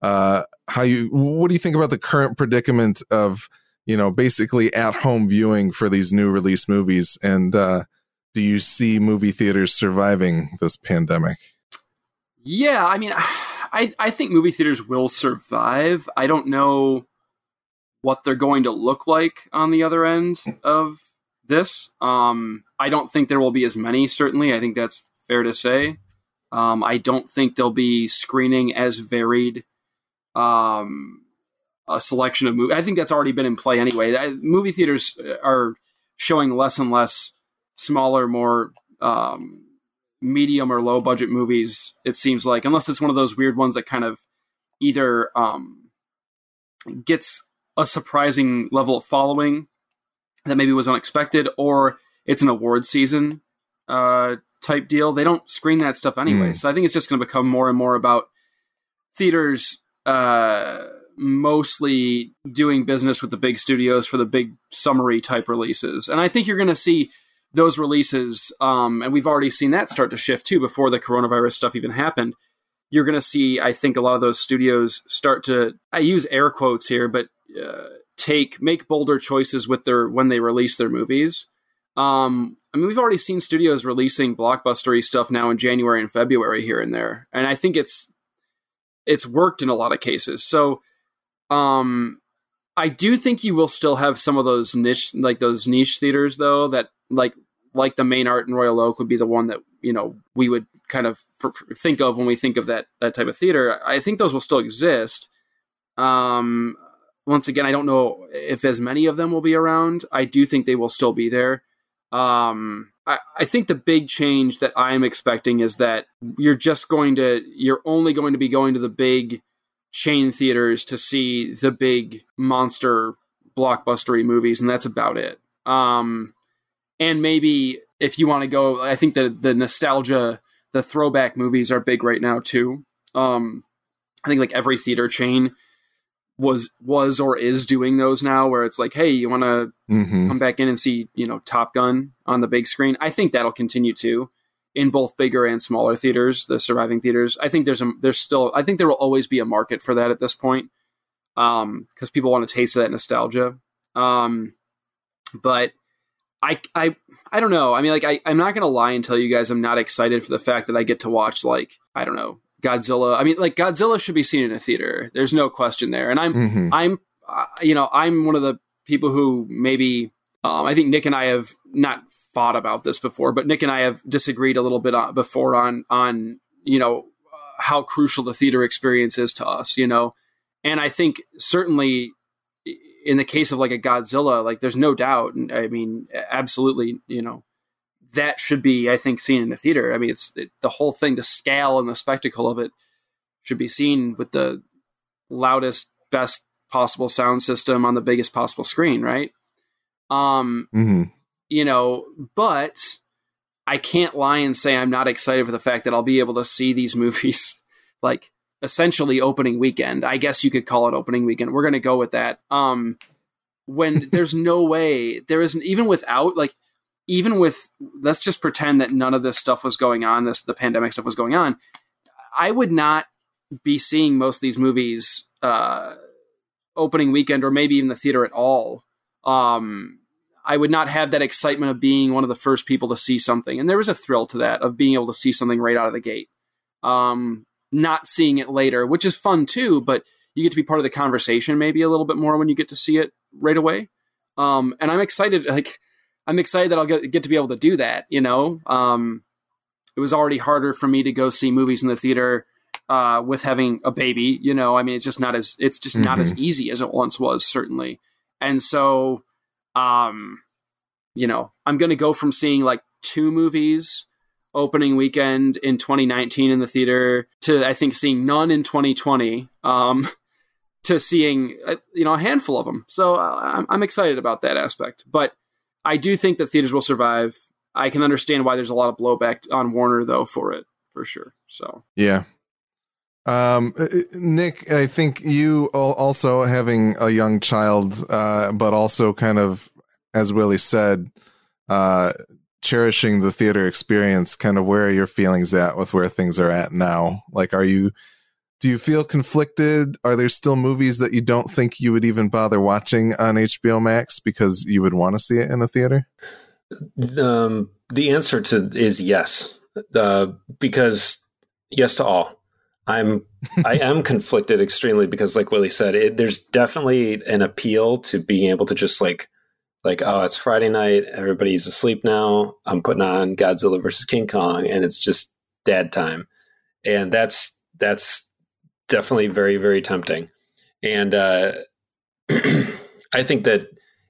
uh, how you what do you think about the current predicament of you know basically at home viewing for these new release movies and uh do you see movie theaters surviving this pandemic? Yeah, I mean, [sighs] I I think movie theaters will survive. I don't know what they're going to look like on the other end of this. Um, I don't think there will be as many. Certainly, I think that's fair to say. Um, I don't think there'll be screening as varied. Um, a selection of movies. I think that's already been in play anyway. I- Movie theaters are showing less and less smaller, more um, medium or low budget movies. It seems like, unless it's one of those weird ones that kind of either um, gets a surprising level of following that maybe was unexpected, or it's an award season uh, type deal. They don't screen that stuff anyway, Mm. so I think it's just going to become more and more about theaters. Uh, mostly doing business with the big studios for the big summery type releases. And I think you're going to see those releases, um, and we've already seen that start to shift too before the coronavirus stuff even happened. You're going to see, I think, a lot of those studios start to, I use air quotes here, but uh, take, make bolder choices with their, when they release their movies. Um, I mean, we've already seen studios releasing blockbustery stuff now in January and February here and there. And I think it's, it's worked in a lot of cases. So, um, I do think you will still have some of those niche, like those niche theaters, though. That like like the main art in Royal Oak would be the one that you know we would kind of f- think of when we think of that that type of theater. I think those will still exist. Um, once again, I don't know if as many of them will be around. I do think they will still be there. Um, I, I think the big change that I'm expecting is that you're just going to you're only going to be going to the big chain theaters to see the big monster blockbustery movies, and that's about it. Um, and maybe if you want to go, I think the the nostalgia, the throwback movies are big right now too. Um, I think like every theater chain was was or is doing those now, where it's like, hey, you want to Mm-hmm. come back in and see you know Top Gun on the big screen. I think that'll continue too. In both bigger and smaller theaters, the surviving theaters. I think there's a there's still I think there will always be a market for that at this point, because um, people want to taste that nostalgia. Um, but I I I don't know. I mean, like I I'm not gonna lie and tell you guys I'm not excited for the fact that I get to watch like I don't know Godzilla. I mean, like Godzilla should be seen in a theater. There's no question there. And I'm mm-hmm. I'm uh, you know I'm one of the people who maybe um, I think Nick and I have not thought about this before, but Nick and I have disagreed a little bit on, before on on you know uh, how crucial the theater experience is to us, you know, and I think certainly in the case of like a Godzilla, like there's no doubt, I mean, absolutely, you know, that should be, I think, seen in the theater. I mean, it's it, the whole thing, the scale and the spectacle of it should be seen with the loudest, best possible sound system on the biggest possible screen, right? Um, mm-hmm you know, but I can't lie and say I'm not excited for the fact that I'll be able to see these [laughs] movies like essentially opening weekend. I guess you could call it opening weekend. We're going to go with that. Um, when [laughs] there's no way there isn't even without like even with let's just pretend that none of this stuff was going on this the pandemic stuff was going on i would not be seeing most of these movies uh opening weekend or maybe even the theater at all um I would not have that excitement of being one of the first people to see something. And there was a thrill to that of being able to see something right out of the gate. Um, not seeing it later, which is fun too, but you get to be part of the conversation maybe a little bit more when you get to see it right away. Um, and I'm excited, [laughs] like, I'm excited that I'll get, get to be able to do that, you know? Um, it was already harder for me to go see movies in the theater uh, with having a baby, you know? I mean, it's just not as, it's just mm-hmm. not as mm-hmm. easy as it once was, certainly. And so, um, you know, I'm going to go from seeing like two movies opening weekend in 2019 in the theater to I think seeing none in 2020 um, [laughs] to seeing uh, you know a handful of them. So uh, I'm, I'm excited about that aspect. But I do think that theaters will survive. I can understand why there's a lot of blowback on Warner though for it for sure. So yeah. Um, uh, Nick, I think you also having a young child, uh, but also kind of, as Willie said, uh, cherishing the theater experience. Kind of, where are your feelings at with where things are at now? Like, are you? Do you feel conflicted? Are there still movies that you don't think you would even bother watching on HBO Max because you would want to see it in a theater? Um, the answer to is yes, uh, because yes to all. I'm I am conflicted extremely because, like Willie said, it, there's definitely an appeal to being able to just like like oh it's Friday night, everybody's asleep now. I'm putting on Godzilla versus King Kong, and it's just dad time, and that's that's definitely very very tempting, and uh, [clears throat] I think that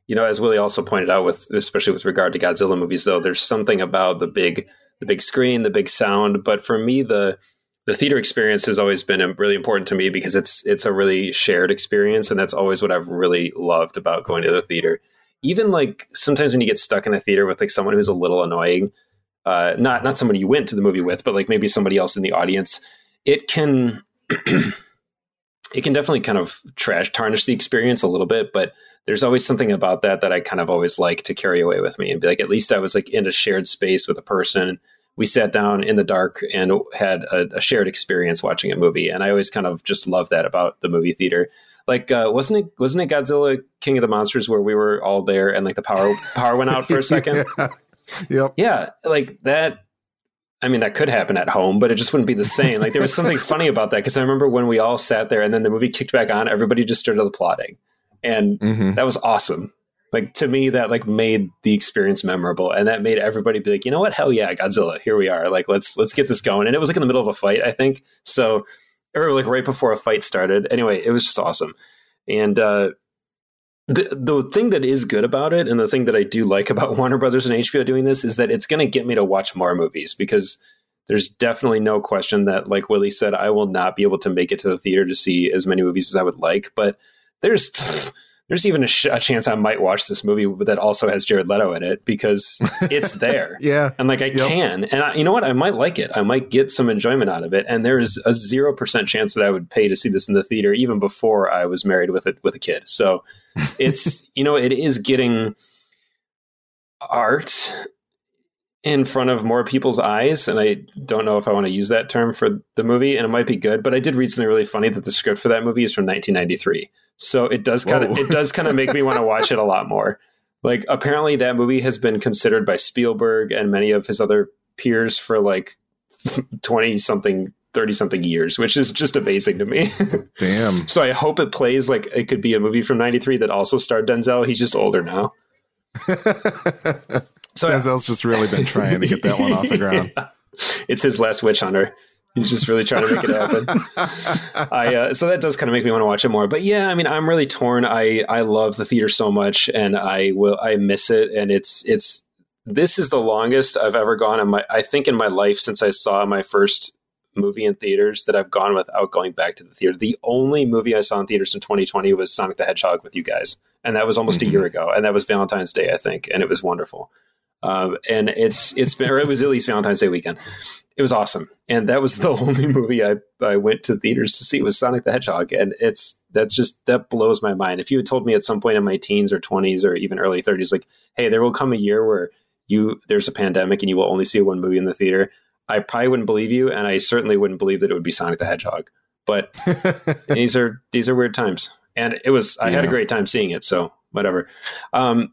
you know as Willie also pointed out with especially with regard to Godzilla movies though, there's something about the big the big screen, the big sound, but for me the the theater experience has always been really important to me because it's it's a really shared experience and that's always what I've really loved about going to the theater. Even like sometimes when you get stuck in a theater with like someone who's a little annoying, uh, not not somebody you went to the movie with, but like maybe somebody else in the audience, it can [clears throat] it can definitely kind of trash tarnish the experience a little bit, but there's always something about that that I kind of always like to carry away with me and be like, at least I was like in a shared space with a person we sat down in the dark and had a, a, shared experience watching a movie. And I always kind of just love that about the movie theater. Like, uh, wasn't it wasn't it Godzilla King of the Monsters where we were all there and like the power power went out for a second? [laughs] yeah. Yep. Yeah, like that. I mean, that could happen at home, but it just wouldn't be the same. Like there was something funny [laughs] about that because I remember when we all sat there and then the movie kicked back on, everybody just started applauding, and mm-hmm. that was awesome like to me that like made the experience memorable and that made everybody be like you know what? Hell yeah godzilla here we are. Like let's let's get this going. And it was like in the middle of a fight i think. So or like right before a fight started. Anyway it was just awesome. And uh the, the thing that is good about it and the thing that i do like [laughs] about warner brothers and hbo doing this is that it's going to get me to watch more movies because there's definitely no question that like willie said i will not be able to make it to the theater to see as many movies as i would like but there's [laughs] there's even a, sh- a, chance I might watch this movie that also has Jared Leto in it because [laughs] it's there. yeah. And like I yep. can. And I, you know what? I might like it. I might get some enjoyment out of it. And there is a 0% chance that I would pay to see this in the theater even before I was married with it with a kid. So [laughs] it's, you know, it is getting art in front of more people's eyes. And I don't know if I want to use that term for the movie, and it might be good, but I did read something really funny that the script for that movie is from 1993. So it does kind of it does kind of make me want to [laughs] watch it a lot more. Like apparently that movie has been considered by Spielberg and many of his other peers for like [laughs] 20 something 30 something years, which is just amazing to me. [laughs] Damn. so I hope it plays like it could be a movie from 93 that also starred Denzel. He's just older now. So Denzel's just really been trying to get that one off the [laughs] ground. Yeah. It's his last witch hunter. He's just really trying to make it happen. [laughs] I uh, so that does kind of make me want to watch it more. But yeah, I mean, I'm really torn. I I love the theater so much, and I will I miss it. And it's it's this is the longest I've ever gone in my I think in my life since I saw my first movie in theaters that I've gone without going back to the theater. The only movie I saw in theaters in 2020 was Sonic the Hedgehog with you guys, and that was almost mm-hmm. a year ago, and that was Valentine's Day, I think, and it was wonderful. Um, and it's it's been or it was at least Valentine's Day weekend. It was awesome, and that was [laughs] the only movie I I went to theaters to see was Sonic the Hedgehog, and it's that's just that blows my mind. If you had told me at some point in my teens or twenties or even early thirties, like, hey, there will come a year where you there's a pandemic and you will only see one movie in the theater, I probably wouldn't believe you, and I certainly wouldn't believe that it would be Sonic the Hedgehog. But [laughs] these are these are weird times, and it was I yeah. had a great time seeing it. So whatever. Um,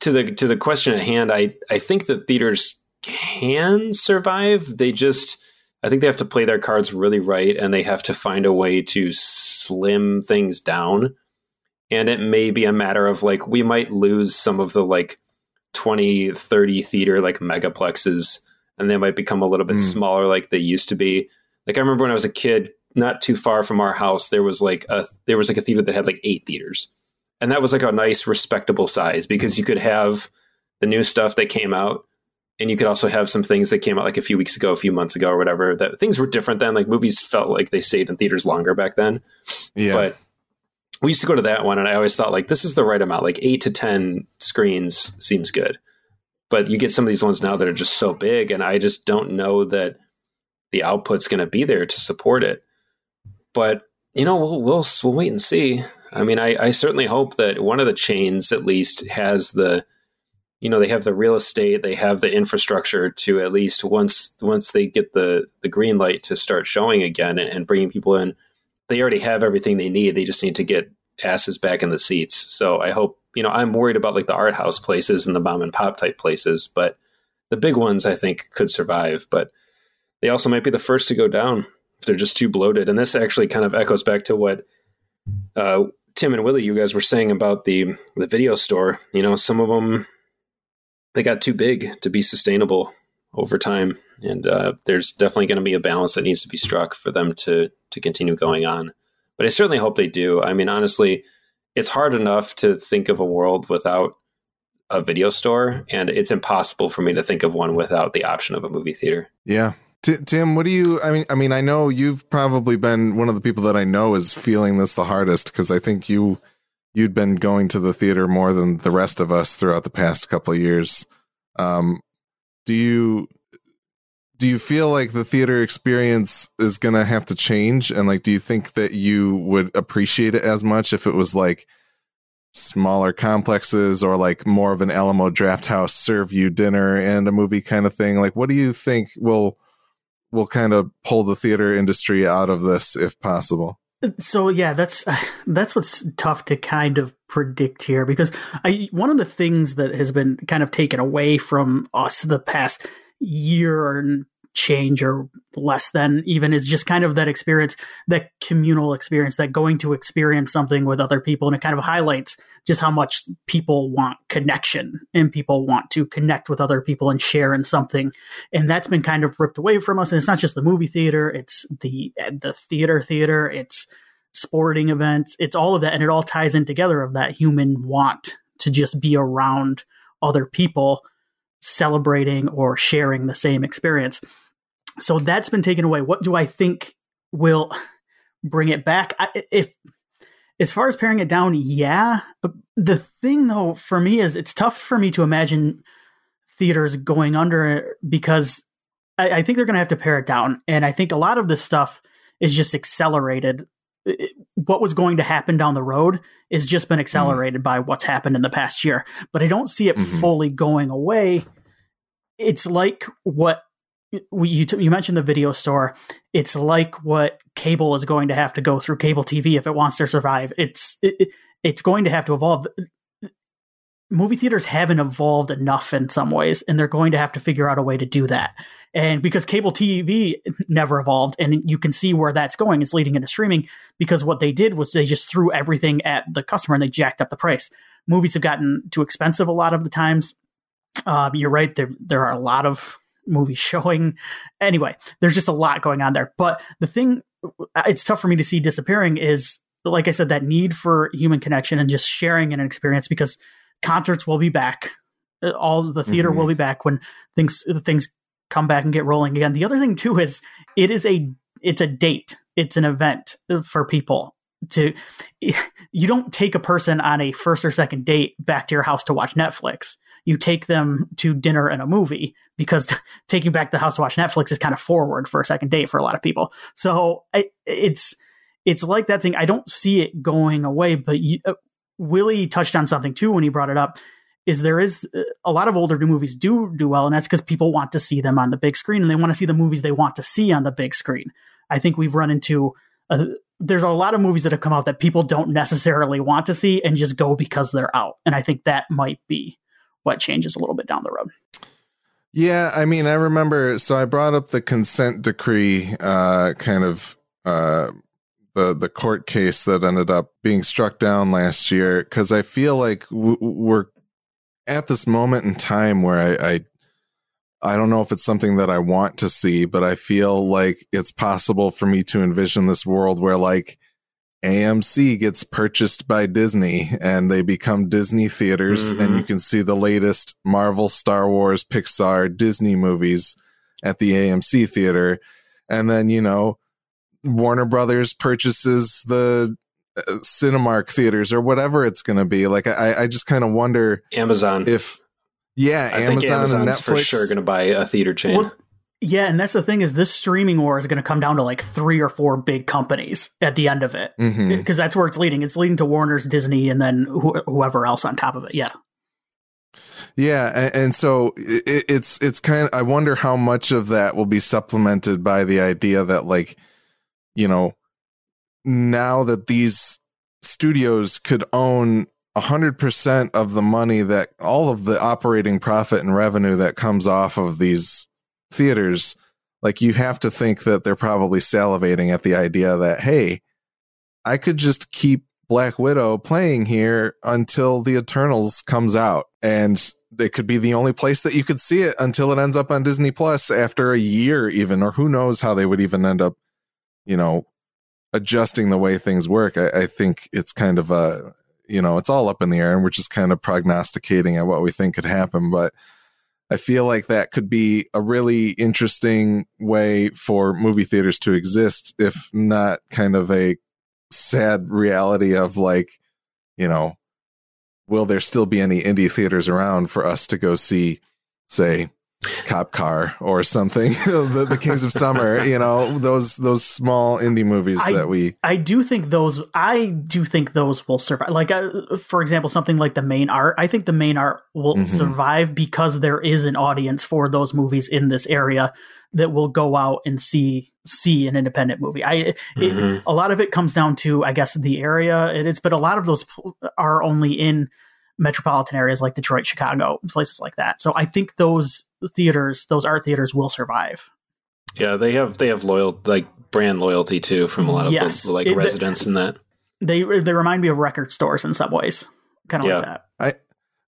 to the to the question at hand, I I think that theaters can survive. They just I think they have to play their cards really right, and they have to find a way to slim things down. And it may be a matter of like we might lose some of the like 20, 30 theater like megaplexes and they might become a little bit mm. smaller like they used to be. Like I remember when I was a kid, not too far from our house, there was like a there was like a theater that had like eight theaters. And that was like a nice respectable size because you could have the new stuff that came out and you could also have some things that came out like a few weeks ago, a few months ago or whatever. That things were different then. Like movies felt like they stayed in theaters longer back then. Yeah. But we used to go to that one and I always thought like this is the right amount. Like eight to ten screens seems good but you get some of these ones now that are just so big and i just don't know that the output's going to be there to support it but you know we'll we'll, we'll wait and see i mean I, I certainly hope that one of the chains at least has the you know they have the real estate they have the infrastructure to at least once once they get the the green light to start showing again and, and bringing people in they already have everything they need they just need to get asses back in the seats so i hope you know, I'm worried about like the art house places and the mom and pop type places, but the big ones I think could survive. But they also might be the first to go down if they're just too bloated. And this actually kind of echoes back to what uh, Tim and Willie, you guys were saying about the the video store. You know, some of them they got too big to be sustainable over time, and uh, there's definitely going to be a balance that needs to be struck for them to to continue going on. But I certainly hope they do. I mean, honestly, it's hard enough to think of a world without a video store and it's impossible for me to think of one without the option of a movie theater yeah T- tim what do you i mean i mean i know you've probably been one of the people that i know is feeling this the hardest because i think you you'd been going to the theater more than the rest of us throughout the past couple of years. Um do you do you feel like the theater experience is going to have to change? And like do you think that you would appreciate it as much if it was like smaller complexes or like more of an Alamo Drafthouse serve you dinner and a movie kind of thing? Like what do you think will will kind of pull the theater industry out of this if possible. So yeah that's [sighs] that's what's tough to kind of predict here because I one of the things that has been kind of taken away from us the past year and change or less than even is just kind of that experience, that communal experience, that going to experience something with other people. And it kind of highlights just how much people want connection and people want to connect with other people and share in something. And that's been kind of ripped away from us. And it's not just the movie theater, it's the, the theater theater, it's sporting events, it's all of that. And it all ties in together of that human want to just be around other people celebrating or sharing the same experience. So that's been taken away. What do I think will bring it back? I, if as far as paring it down, yeah. The thing though for me is it's tough for me to imagine theaters going under because I, I think they're going to have to pare it down, and I think a lot of this stuff is just accelerated. It, what was going to happen down the road is just been accelerated mm. by what's happened in the past year, but I don't see it mm-hmm. fully going away it's like what you you mentioned the video store. It's like what cable is going to have to go through cable TV if it wants to survive. It's it, it's going to have to evolve. Movie theaters haven't evolved enough in some ways, and they're going to have to figure out a way to do that. And because cable TV never evolved, and you can see where that's going, it's leading into streaming. Because what they did was they just threw everything at the customer and they jacked up the price. Movies have gotten too expensive a lot of the times. Um, you're right. There there are a lot of movies [laughs] showing. Anyway, there's just a lot going on there. But the thing, it's tough for me to see disappearing is, like I said, that need for human connection and just sharing an experience because concerts will be back. All the theater mm-hmm. will be back when things the things come back and get rolling again. The other thing too is it is a it's a date. It's an event for people to [laughs] you don't take a person on a first or second date back to your house to watch Netflix you take them to dinner and a movie because [laughs] taking back the house to watch Netflix is kind of forward for a second date for a lot of people. So it's it's like that thing. I don't see it going away. But you, uh, Willie touched on something too when he brought it up. Is there is uh, a lot of older new movies do do well, and that's because people want to see them on the big screen and they want to see the movies they want to see on the big screen. I think we've run into a, there's a lot of movies that have come out that people don't necessarily want to see and just go because they're out. And I think that might be what changes a little bit down the road. Yeah, I mean, I remember. So I brought up the consent decree, uh, kind of uh, the the court case that ended up being struck down last year, because I feel like we're at this moment in time where I, I I don't know if it's something that I want to see, but I feel like it's possible for me to envision this world where like AMC gets purchased by Disney and they become Disney theaters mm-hmm. and you can see the latest Marvel, Star Wars, Pixar, Disney movies at the AMC theater. And then, you know, Warner Brothers purchases the uh, Cinemark theaters or whatever it's going to be. Like, I, I just kind of wonder Amazon if, yeah, I Amazon and Netflix for sure going to buy a theater chain. Well, yeah, and that's the thing is this streaming war is going to come down to like three or four big companies at the end of it because mm-hmm. that's where it's leading. It's leading to Warner's, Disney, and then wh- whoever else on top of it. Yeah. Yeah, and, and so it, it's it's kind of I wonder how much of that will be supplemented by the idea that like you know now that these studios could own 100% of the money that all of the operating profit and revenue that comes off of these theaters, like you have to think that they're probably salivating at the idea that, hey, I could just keep Black Widow playing here until the Eternals comes out. And it could be the only place that you could see it until it ends up on Disney Plus after a year, even, or who knows how they would even end up, you know, adjusting the way things work. I, I think it's kind of a, you know, it's all up in the air and we're just kind of prognosticating at what we think could happen. But I feel like that could be a really interesting way for movie theaters to exist, if not kind of a sad reality of like, you know, will there still be any indie theaters around for us to go see, say, cop car or something [laughs] the, the, kings of summer you know those those small indie movies I, that we i do think those i do think those will survive like uh, for example something like the main art i think the main art will mm-hmm. survive because there is an audience for those movies in this area that will go out and see see an independent movie i mm-hmm. a lot of it comes down to i guess the area it is but a lot of those are only in metropolitan areas like Detroit, Chicago, places like that. So I think those theaters, those art theaters, will survive. Yeah, they have they have loyal like brand loyalty too from a lot of yes. the, like it, residents in that. They they remind me of record stores in some ways, kind of yeah. like that. I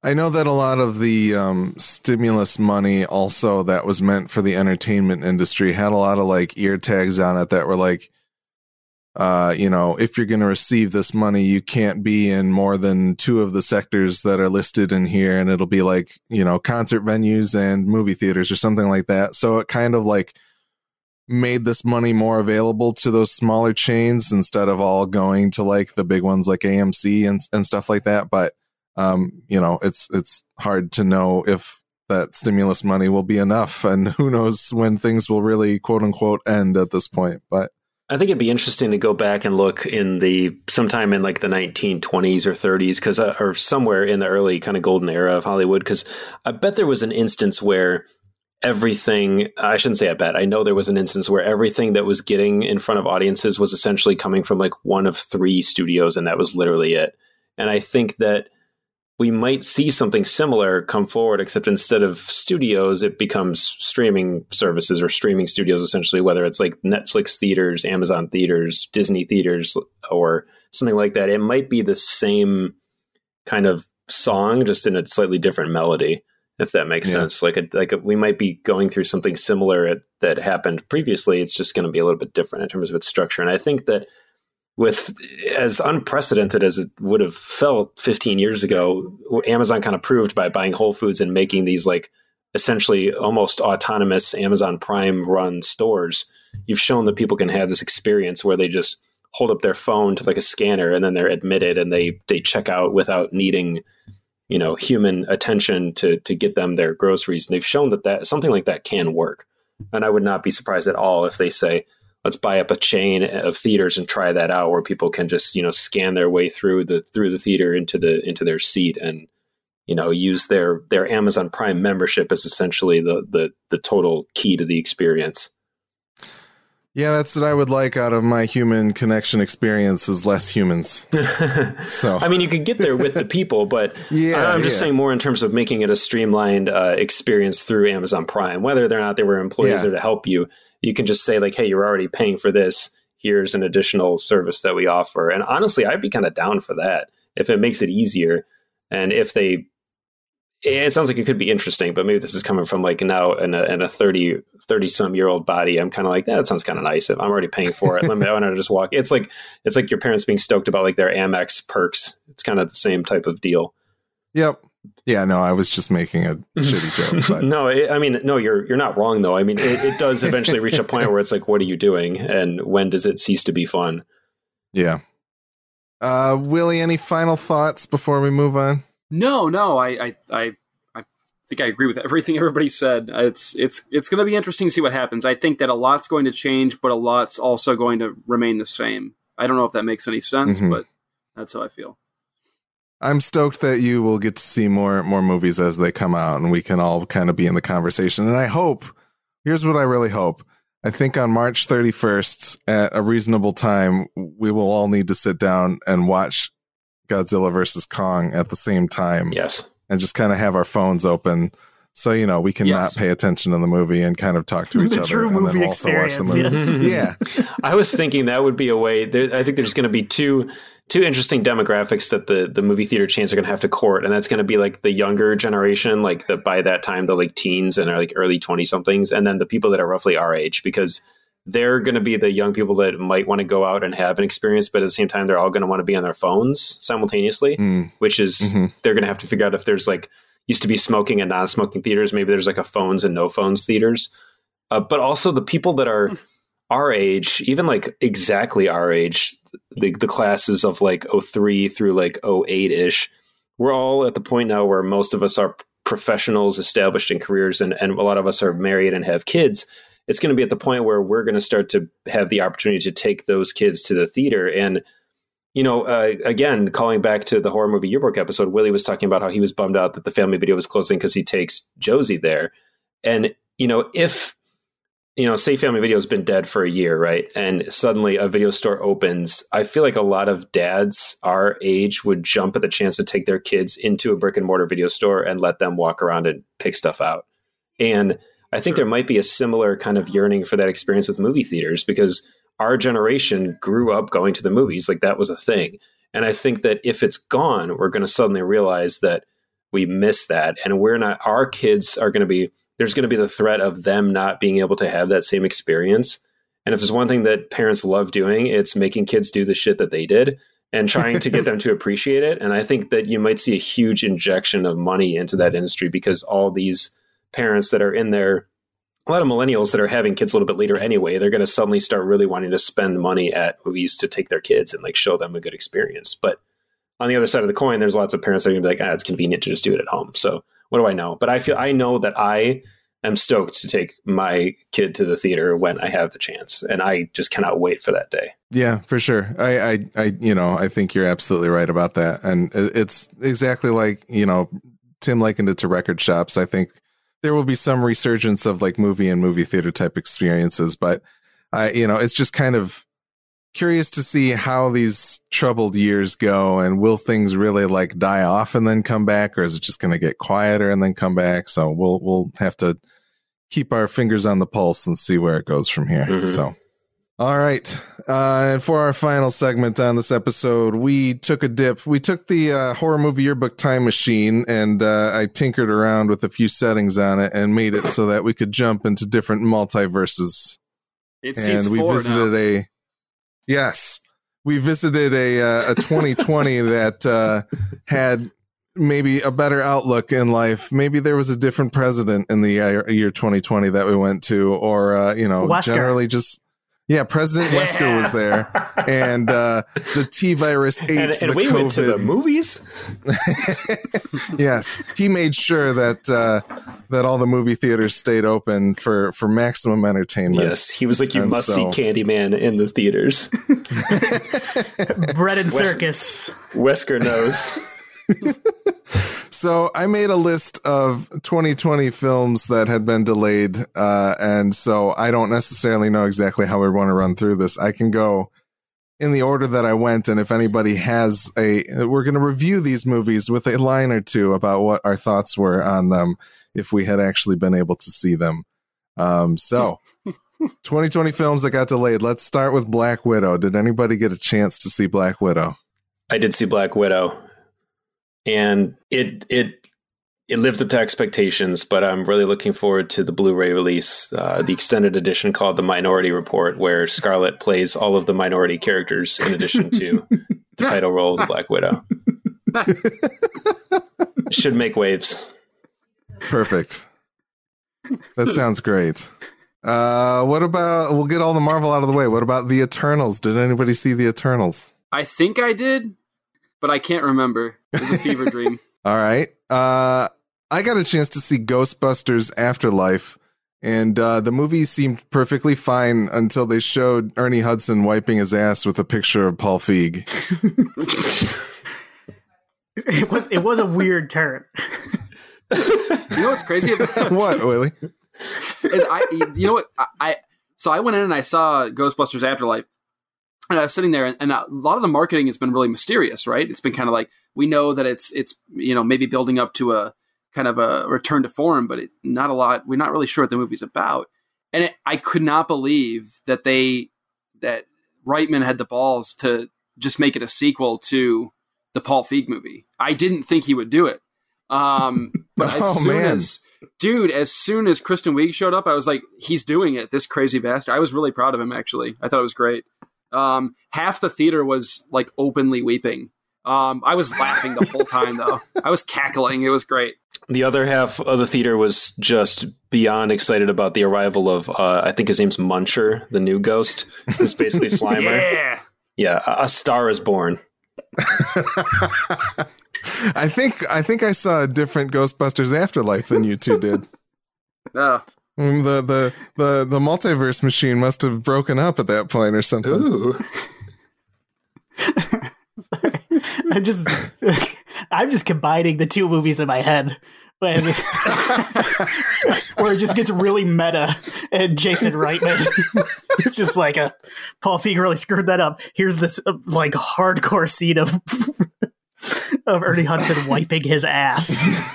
I know that a lot of the um, stimulus money also that was meant for the entertainment industry had a lot of like ear tags on it that were like uh, you know, if you're going to receive this money, you can't be in more than two of the sectors that are listed in here. And it'll be like, you know, concert venues and movie theaters or something like that. So it kind of like made this money more available to those smaller chains instead of all going to like the big ones like AMC and, and stuff like that. But, um, you know, it's, it's hard to know if that stimulus money will be enough and who knows when things will really quote unquote end at this point. But, I think it'd be interesting to go back and look in the sometime in like the 1920s or 30s, because uh, or somewhere in the early kind of golden era of Hollywood, because I bet there was an instance where everything I shouldn't say I bet. I know there was an instance where everything that was getting in front of audiences was essentially coming from like one of three studios and that was literally it. And I think that we might see something similar come forward, except instead of studios, it becomes streaming services or streaming studios, essentially, whether it's like Netflix theaters, Amazon theaters, Disney theaters, or something like that. It might be the same kind of song, just in a slightly different melody, if that makes yeah. sense. Like, a, like a, we might be going through something similar at, that happened previously. It's just going to be a little bit different in terms of its structure. And I think that with as unprecedented as it would have felt 15 years ago, Amazon kind of proved by buying Whole Foods and making these like essentially almost autonomous Amazon Prime run stores. You've shown that people can have this experience where they just hold up their phone to like a scanner and then they're admitted and they they check out without needing you know human attention to to get them their groceries and they've shown that that something like that can work and i would not be surprised at all if they say let's buy up a chain of theaters and try that out where people can just you know scan their way through the through the theater into the into their seat and you know use their their Amazon Prime membership as essentially the the the total key to the experience. Yeah, that's what I would like out of my human connection experience is less humans. [laughs] so I mean, you could get there with the people, but [laughs] yeah, I'm just yeah. saying more in terms of making it a streamlined uh, experience through Amazon Prime. Whether or not they were employees yeah. there to help you, you can just say like, "Hey, you're already paying for this. Here's an additional service that we offer." And honestly, I'd be kind of down for that if it makes it easier, and if they it sounds like it could be interesting, but maybe this is coming from like now in a, in a 30, 30 some year old body. I'm kind of like, that sounds kind of nice. If I'm already paying for it. Let me, I want to just walk. It's like, it's like your parents being stoked about like their Amex perks. It's kind of the same type of deal. Yep. Yeah, no, I was just making a [laughs] shitty joke. But. no, it, I mean, no, you're you're not wrong though. I mean, it, it does eventually reach a [laughs] point where it's like, what are you doing, and when does it cease to be fun? Yeah. Uh, Willie, any final thoughts before we move on? No, no, I, I, I, I think I agree with everything [laughs] everybody said. It's, it's, it's going to be interesting to see what happens. I think that a lot's going to change, but a lot's also going to remain the same. I don't know if that makes any sense, mm-hmm. but that's how I feel. I'm stoked that you will get to see more more movies as they come out, and we can all kind of be in the conversation. And I hope. Here's what I really hope. I think on March 31st at a reasonable time, we will all need to sit down and watch Godzilla versus Kong at the same time. Yes. And just kind of have our phones open. So, you know, we can yes. not pay attention to the movie and kind of talk to [laughs] each the other true and then also watch the movie. [laughs] Yeah. yeah. [laughs] I was thinking that would be a way. There, I think there's going to be two two interesting demographics that the the movie theater chains are going to have to court and that's going to be like the younger generation like the by that time the like teens and are like early 20 somethings and then the people that are roughly our age because they're going to be the young people that might want to go out and have an experience, but at the same time, they're all going to want to be on their phones simultaneously, mm. which is mm-hmm. they're going to have to figure out if there's like used to be smoking and non-smoking theaters, maybe there's like a phones and no phones theaters, uh, but also the people that are our age, even like exactly our age, the, the classes of like 03 through like 08 ish, we're all at the point now where most of us are professionals established in careers and, and a lot of us are married and have kids. It's going to be at the point where we're going to start to have the opportunity to take those kids to the theater. And you know uh, again calling back to the horror movie yearbook episode willie was talking about how he was bummed out that the family video was closing because he takes josie there. And you know if you know say family video has been dead for a year right and suddenly a video store opens i feel like a lot of dads our age would jump at the chance to take their kids into a brick and mortar video store and let them walk around and pick stuff out and I think sure. there might be a similar kind of yearning for that experience with movie theaters because our generation grew up going to the movies like that was a thing. And I think that if it's gone, we're going to suddenly realize that we miss that and we're not our kids are going to be there's going to be the threat of them not being able to have that same experience. And if there's one thing that parents love doing, it's making kids do the shit that they did and trying to get them to [laughs] appreciate it. And I think that you might see a huge injection of money into that industry because all these parents that are in there a lot of millennials that are having kids a little bit later anyway, they're going to suddenly start really wanting to spend money at movies to take their kids and like show them a good experience. But on the other side of the coin, there's lots of parents that are going to be like, ah, it's convenient to just do it at home. So what do I know? But I feel I know that I am stoked to take my kid to the theater when I have the chance, and I just cannot wait for that day. Yeah, for sure. I, I, I you know, I think you're absolutely right about that, and it's exactly like you know, Tim likened it to record shops. I think there will be some resurgence of like movie and movie theater type experiences, but I, you know, it's just kind of curious to see how these troubled years go and will things really like die off and then come back or is it just going to get quieter and then come back so we'll we'll have to keep our fingers on the pulse and see where it goes from here mm-hmm. so all right uh, and for our final segment on this episode we took a dip we took the uh, horror movie yearbook time machine and uh, i tinkered around with a few settings on it and made it so that we could jump into different multiverses it and we visited now. a Yes, we visited a uh, a 2020 [laughs] that uh, had maybe a better outlook in life. Maybe there was a different president in the year 2020 that we went to, or uh, you know, Wesker. generally just yeah, President yeah. Wesker was there, [laughs] and uh, the T virus ate and, and the we COVID. went to the movies. [laughs] yes, he made sure that uh, that all the movie theaters stayed open for for maximum entertainment. Yes, he was like, "You and must so, see Candyman in the theaters." [laughs] Bread and Wes- circus. Wesker knows. [laughs] so I made a list of 2020 films that had been delayed, uh, and so I don't necessarily know exactly how we want to run through this. I can go in the order that I went, and if anybody has a, we're going to review these movies with a line or two about what our thoughts were on them if we had actually been able to see them. Um, so. [laughs] 2020 films that got delayed. Let's start with Black Widow. Did anybody get a chance to see Black Widow? I did see Black Widow and it it it lived up to expectations. But I'm really looking forward to the Blu-ray release, uh, the extended edition called The Minority Report, where Scarlett plays all of the minority characters in addition to the title role of the Black Widow. [laughs] Should make waves. Perfect. That sounds great. Uh, what about we'll get all the Marvel out of the way. What about the Eternals? Did anybody see the Eternals? I think I did but I can't remember. It was a fever [laughs] dream. All right. Uh, I got a chance to see Ghostbusters Afterlife, and uh, the movie seemed perfectly fine until they showed Ernie Hudson wiping his ass with a picture of Paul Feig. [laughs] it was it was a weird turn. you know what's crazy? About [laughs] what, Willie? I, you know what? I, I so I went in and I saw Ghostbusters Afterlife, and I was sitting there, and, and, a lot of the marketing has been really mysterious, right? It's been kind of like we know that it's it's you know maybe building up to a kind of a return to form, but it, not a lot. We're not really sure what the movie's about, and it, I could not believe that they that Reitman had the balls to just make it a sequel to the Paul Feig movie. I didn't think he would do it, um, [laughs] but as oh, soon man. as dude, as soon as Kristen Wiig showed up, I was like, he's doing it. This crazy bastard. I was really proud of him. Actually, I thought it was great. Um, half the theater was like openly weeping. Um, I was laughing the whole time though. I was cackling. It was great. The other half of the theater was just beyond excited about the arrival of uh, I think his name's Muncher, the new ghost. Who's basically [laughs] Slimer. yeah. Yeah, a star is born. [laughs] I think I think I saw a different Ghostbusters Afterlife than you two did. [laughs] Oh, Mm, the the the the multiverse machine must have broken up at that point or something. Ooh. [laughs] I just [laughs] I'm just combining the two movies in my head. When, [laughs] where it just gets really meta and Jason Reitman it's just like a Paul Feig really screwed that up. Here's this uh, like hardcore scene of of Ernie Hudson wiping his ass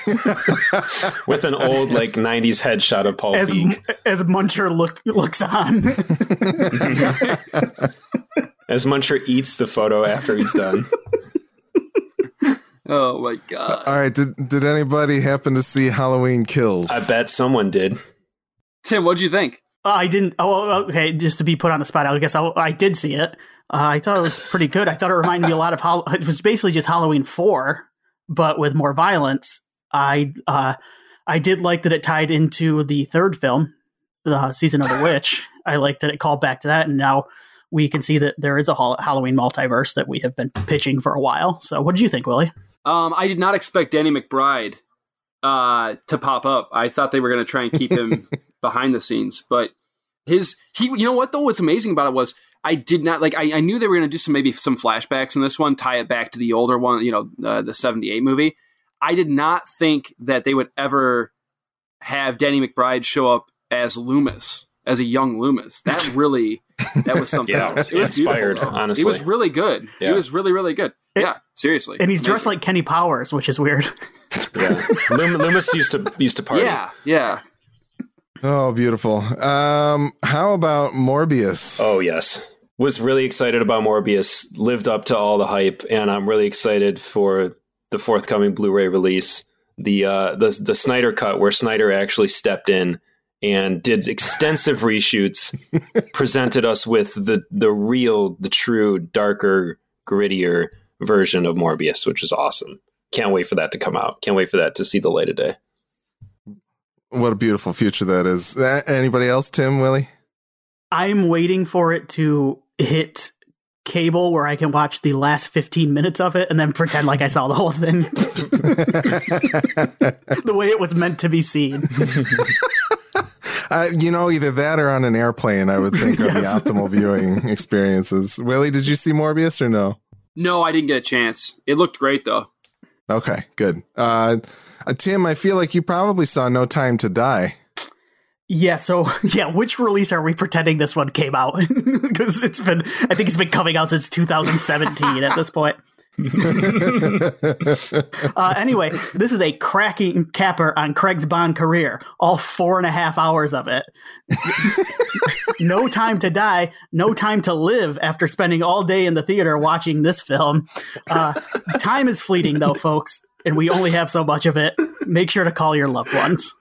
[laughs] with an old like '90s headshot of Paul as, Feig. As Muncher look looks on, [laughs] as Muncher eats the photo after he's done. [laughs] Oh my god! All right, did did anybody happen to see Halloween Kills? I bet someone did. Tim, what'd you think? Uh, I didn't. Oh, okay. Just to be put on the spot, I guess I, I did see it. Uh, I thought it was pretty good. I thought it reminded me a lot of how it was basically just Halloween four, but with more violence. I uh, I did like that it tied into the third film, the season of the witch. I like that it called back to that, and now we can see that there is a Halloween multiverse that we have been pitching for a while. So, what did you think, Willie? Um, I did not expect Danny McBride uh, to pop up. I thought they were going to try and keep him [laughs] behind the scenes, but his he. You know what though? What's amazing about it was I did not like. I, I knew they were going to do some maybe some flashbacks in this one, tie it back to the older one, you know, uh, the '78 movie. I did not think that they would ever have Danny McBride show up as Loomis, as a young Loomis. That [laughs] really, that was something Yeah, else. It was inspired, beautiful, honestly. He was really good. He Yeah. was really, really good. yeah, seriously. And he's dressed like Kenny Powers, which is weird. [laughs] Yeah, Loom- Loomis used to used to party. Yeah, yeah. Oh, beautiful. Um, how about Morbius? Oh yes. Was really excited about Morbius. Lived up to all the hype, and I'm really excited for the forthcoming Blu-ray release. The uh, the the Snyder cut, where Snyder actually stepped in and did extensive [laughs] reshoots, presented us with the the real, the true, darker, grittier version of Morbius, which is awesome. Can't wait for that to come out. Can't wait for that to see the light of day. What a beautiful future that is. Uh, anybody else? Tim, Willie? I'm waiting for it to hit cable where I can watch the last 15 minutes of it and then pretend like I saw the whole thing [laughs] the way it was meant to be seen. [laughs] Uh, you know, either that or on an airplane, I would think are the [laughs] optimal viewing experiences. Willie, did you see Morbius or no? No, I didn't get a chance. It looked great though. Okay, good. Uh, uh, Tim, I feel like you probably saw No Time to Die. Yeah, so [laughs] yeah, which release are we pretending this one came out? [laughs] Because it's been, I think it's been coming out since 2017 at this point. [laughs] Uh, anyway, this is a cracking capper on Craig's Bond career. All four and a half hours of it. no time to die, no time to live after spending all day in the theater watching this film. Uh, time is fleeting, though, folks, and we only have so much of it. Make sure to call your loved ones.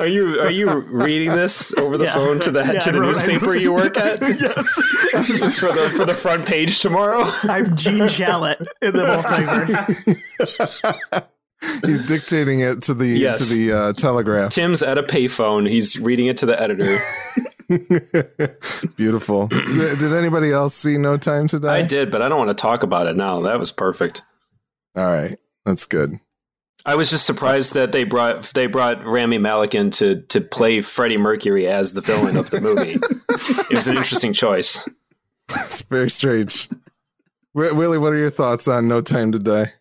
Are you are you reading this over the Yeah. phone to the Yeah, to the I wrote- newspaper you work at? [laughs] yes, This is for the for the front page tomorrow. I'm Gene Shalit in the multiverse. He's dictating it to the Yes. to the uh, telegraph. Tim's at a payphone. He's reading it to the editor. [laughs] Beautiful. did, did anybody else see No Time to Die? I did, but I don't want to talk about it now. That was perfect. All right, that's good. I was just surprised that they brought they brought Rami Malek in to to play Freddie Mercury as the villain of the movie. it was an interesting choice. It's very strange. Wi- Willie, what are your thoughts on No Time to Die?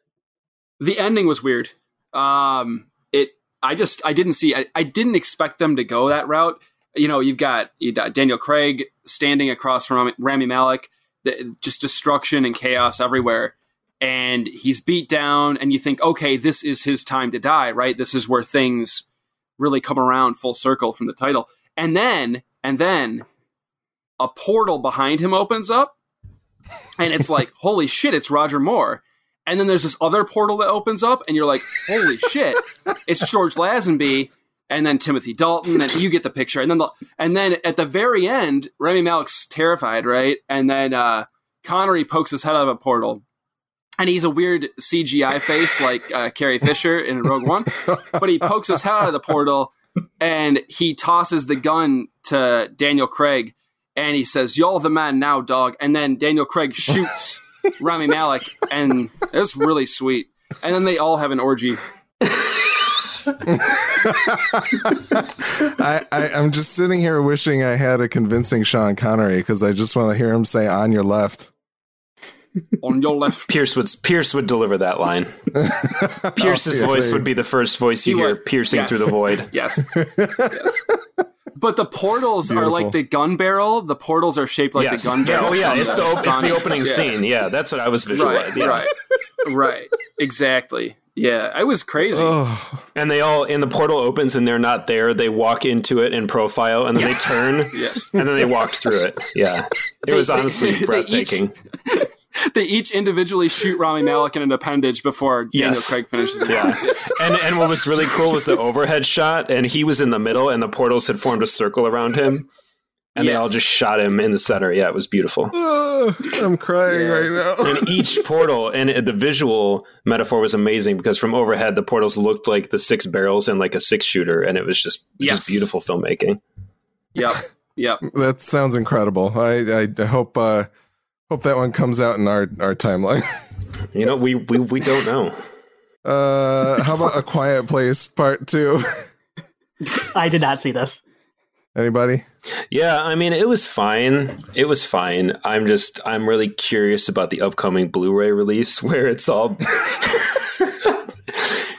The ending was weird. Um, it. I just. I didn't see. I, I didn't expect them to go that route. You know, you've got, you got Daniel Craig standing across from Rami Malek. The, just destruction and chaos everywhere. And he's beat down, and you think, okay, this is his time to die, right? This is where things really come around full circle from the title. And then, and then, a portal behind him opens up, and it's like, [laughs] holy shit, it's Roger Moore. And then there's this other portal that opens up, and you're like, holy shit, it's George Lazenby, and then Timothy Dalton, and you get the picture. And then the, and then at the very end, Rami Malek's terrified, right? And then uh, Connery pokes his head out of a portal. And he's a weird CGI face like uh, Carrie Fisher in Rogue One, but he pokes his head out of the portal and he tosses the gun to Daniel Craig and he says, "You're the man now, dog." And then Daniel Craig shoots Rami Malek, and it's really sweet. And then they all have an orgy. [laughs] I, I'm just sitting here wishing I had a convincing Sean Connery because I just want to hear him say "on your left." On your left, [laughs] Pierce would Pierce would deliver that line. [laughs] Pierce's Oh, yeah, voice would be the first voice you He hear would. piercing Yes. through the void. [laughs] yes, yes. But the portals are like the gun barrel. The portals are shaped like yes. the gun oh, barrel. oh yeah, it's the op- it's the opening Yeah. scene. Yeah, that's what I was Right, visualizing. yeah. right, right. Exactly. Yeah, I was crazy. Oh, And they all and the portal opens and they're not there. They walk into it in profile and then Yes. they turn yes. and then they walk through it. Yeah, it They- was they- honestly they each- breathtaking. [laughs] They each individually shoot Rami Malek in an appendage before Daniel Craig finishes. it. Yeah, [laughs] and and what was really cool was the overhead shot, and he was in the middle, and the portals had formed a circle around him, and they all just shot him in the center. Yeah, it was beautiful. oh, I'm crying Yeah. right now. And [laughs] each portal, and the visual metaphor was amazing because from overhead, the portals looked like the six barrels and like a six shooter, and it was just Yes. just beautiful filmmaking. Yep. Yep. That sounds incredible. I, I hope uh, hope that one comes out in our our timeline. [laughs] You know, we we, we don't know. Uh, how about a Quiet Place Part Two? [laughs] I did not see this. Anybody? Yeah, I mean, it was fine. It was fine. I'm just, I'm really curious about the upcoming Blu-ray release [laughs] where it's all,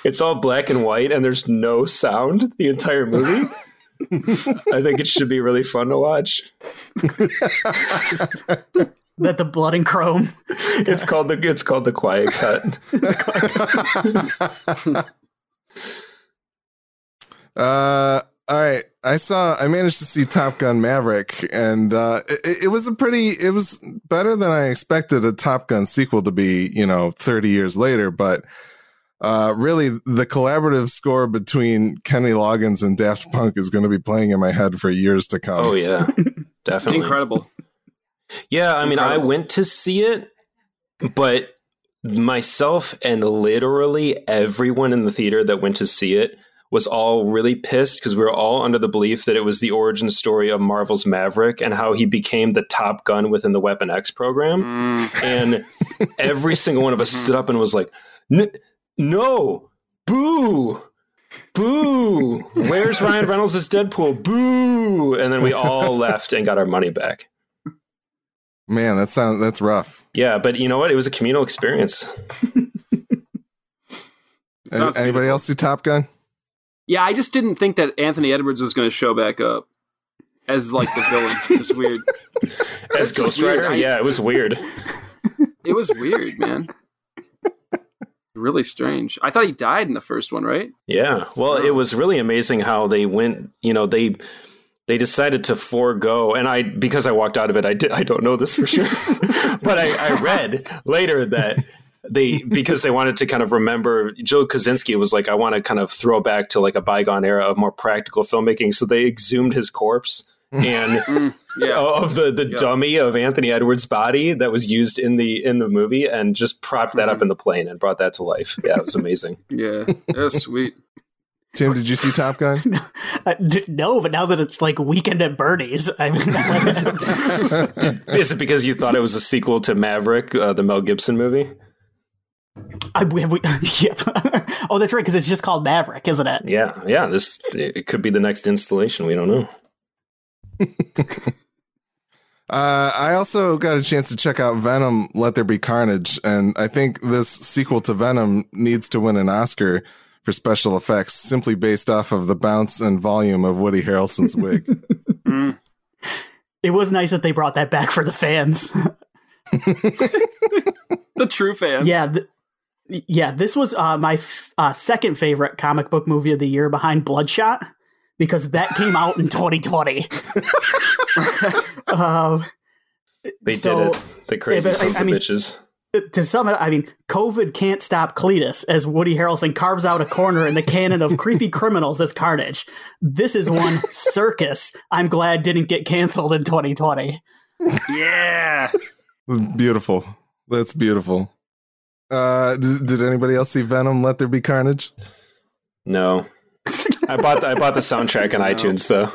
it's all black and white and there's no sound the entire movie. I think it should be really fun to watch. That the blood and chrome. [laughs] It's called the it's called the quiet cut. [laughs] Uh, all right. I saw. I managed to see Top Gun Maverick, and uh, it, it was a pretty. It was better than I expected a Top Gun sequel to be. You know, thirty years later, but uh, really, the collaborative score between Kenny Loggins and Daft Punk is going to be playing in my head for years to come. Oh yeah, [laughs] definitely Incredible. Yeah, I mean, I went to see it, but myself and literally everyone in the theater that went to see it was all really pissed because we were all under the belief that it was the origin story of Marvel's Maverick and how he became the top gun within the Weapon X program. Mm, And [laughs] every single one of us stood up and was like, "N- "No, boo." Boo! Where's Ryan Reynolds as Deadpool? Boo! And then we all left and got our money back. Man, that sounds that's rough. Yeah, but you know what? It was a communal experience. [laughs] Any- anybody beautiful. else see Top Gun? Yeah, I just didn't think that Anthony Edwards was going to show back up as like the villain. [laughs] It's weird. As Ghost. Rider? Yeah, it was weird. It was weird, man. Really strange. I thought he died in the first one, right? Yeah. Well, it was really amazing how they went, you know, they they decided to forego and I because I walked out of it, I did I don't know this for sure. [laughs] but I, I read later that they because they wanted to kind of remember Joe Kosinski was like, I want to kind of throw back to like a bygone era of more practical filmmaking. So they exhumed his corpse [laughs] and Mm, yeah. of the the Yeah. dummy of Anthony Edwards' body that was used in the in the movie, and just propped that Mm-hmm. up in the plane and brought that to life. Yeah, it was amazing. [laughs] Yeah. That's sweet. Tim, did you see Top Gun? [laughs] Uh, d- no, but now that it's like Weekend at Bernie's, I mean, [laughs] Is it because you thought it was a sequel to Maverick, uh, the Mel Gibson movie? I, have we, [laughs] yep. oh, that's right, because it's just called Maverick, isn't it? Yeah, yeah. This it could be the next installation. We don't know. Uh, I also got a chance to check out Venom: Let There Be Carnage, and I think this sequel to Venom needs to win an Oscar for special effects, simply based off of the bounce and volume of Woody Harrelson's wig. [laughs] Mm. It was nice that they brought that back for the fans. [laughs] The true fans. yeah, th- yeah. This was uh, my f- uh, second favorite comic book movie of the year, behind Bloodshot, because that came out in 2020. um, [laughs] They So- did it. The crazy but I- sons I of mean- bitches. To sum it up, I mean, COVID can't stop Cletus as Woody Harrelson carves out a corner in the canon of creepy criminals as Carnage. This is one circus I'm glad didn't get canceled in 2020. Yeah. [laughs] It's beautiful. That's beautiful. Uh, did, did anybody else see Venom: Let There Be Carnage? No, I bought I bought the soundtrack on [laughs] No. iTunes though.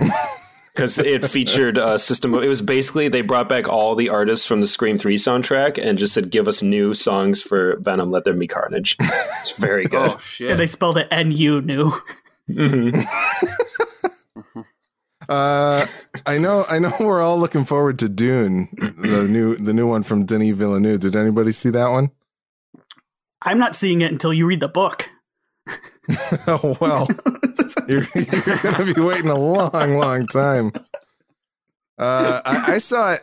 [laughs] Because it featured a system. Of, it was basically they brought back all the artists from the Scream Three soundtrack and just said, "Give us new songs for Venom. Let there be carnage." It's very good. Oh shit. And they spelled it N U new. Mhm. [laughs] Uh, I know, I know. We're all looking forward to Dune, the new, the new one from Denis Villeneuve. Did anybody see that one? I'm not seeing it until you read the book. [laughs] well, you're, you're gonna be waiting a long, long time. Uh, I, I saw it,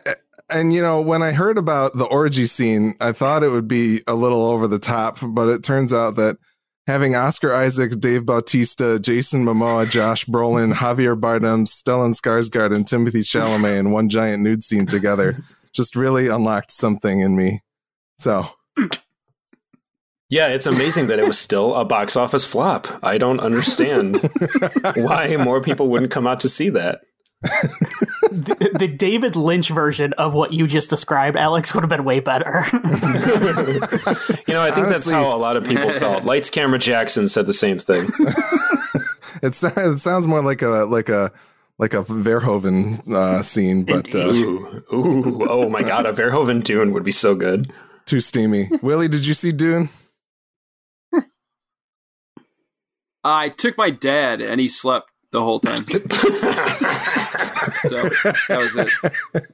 and you know, when I heard about the orgy scene, I thought it would be a little over the top, but it turns out that having Oscar Isaac, Dave Bautista, Jason Momoa, Josh Brolin, Javier Bardem, Stellan Skarsgård, and Timothy Chalamet in one giant nude scene together just really unlocked something in me. So Yeah, it's amazing that it was still a box office flop. I don't understand [laughs] why more people wouldn't come out to see that. the, the David Lynch version of what you just described, Alex, would have been way better. [laughs] You know, I think Honestly- that's how a lot of people [laughs] felt. Lights, camera, Jackson said the same thing. it, it sounds more like a like a like a Verhoeven uh, scene, but uh, Ooh, ooh, oh my god, a Verhoeven Dune would be so good. too steamy. Willie, did you see Dune? I took my dad and he slept the whole time. [laughs] so that was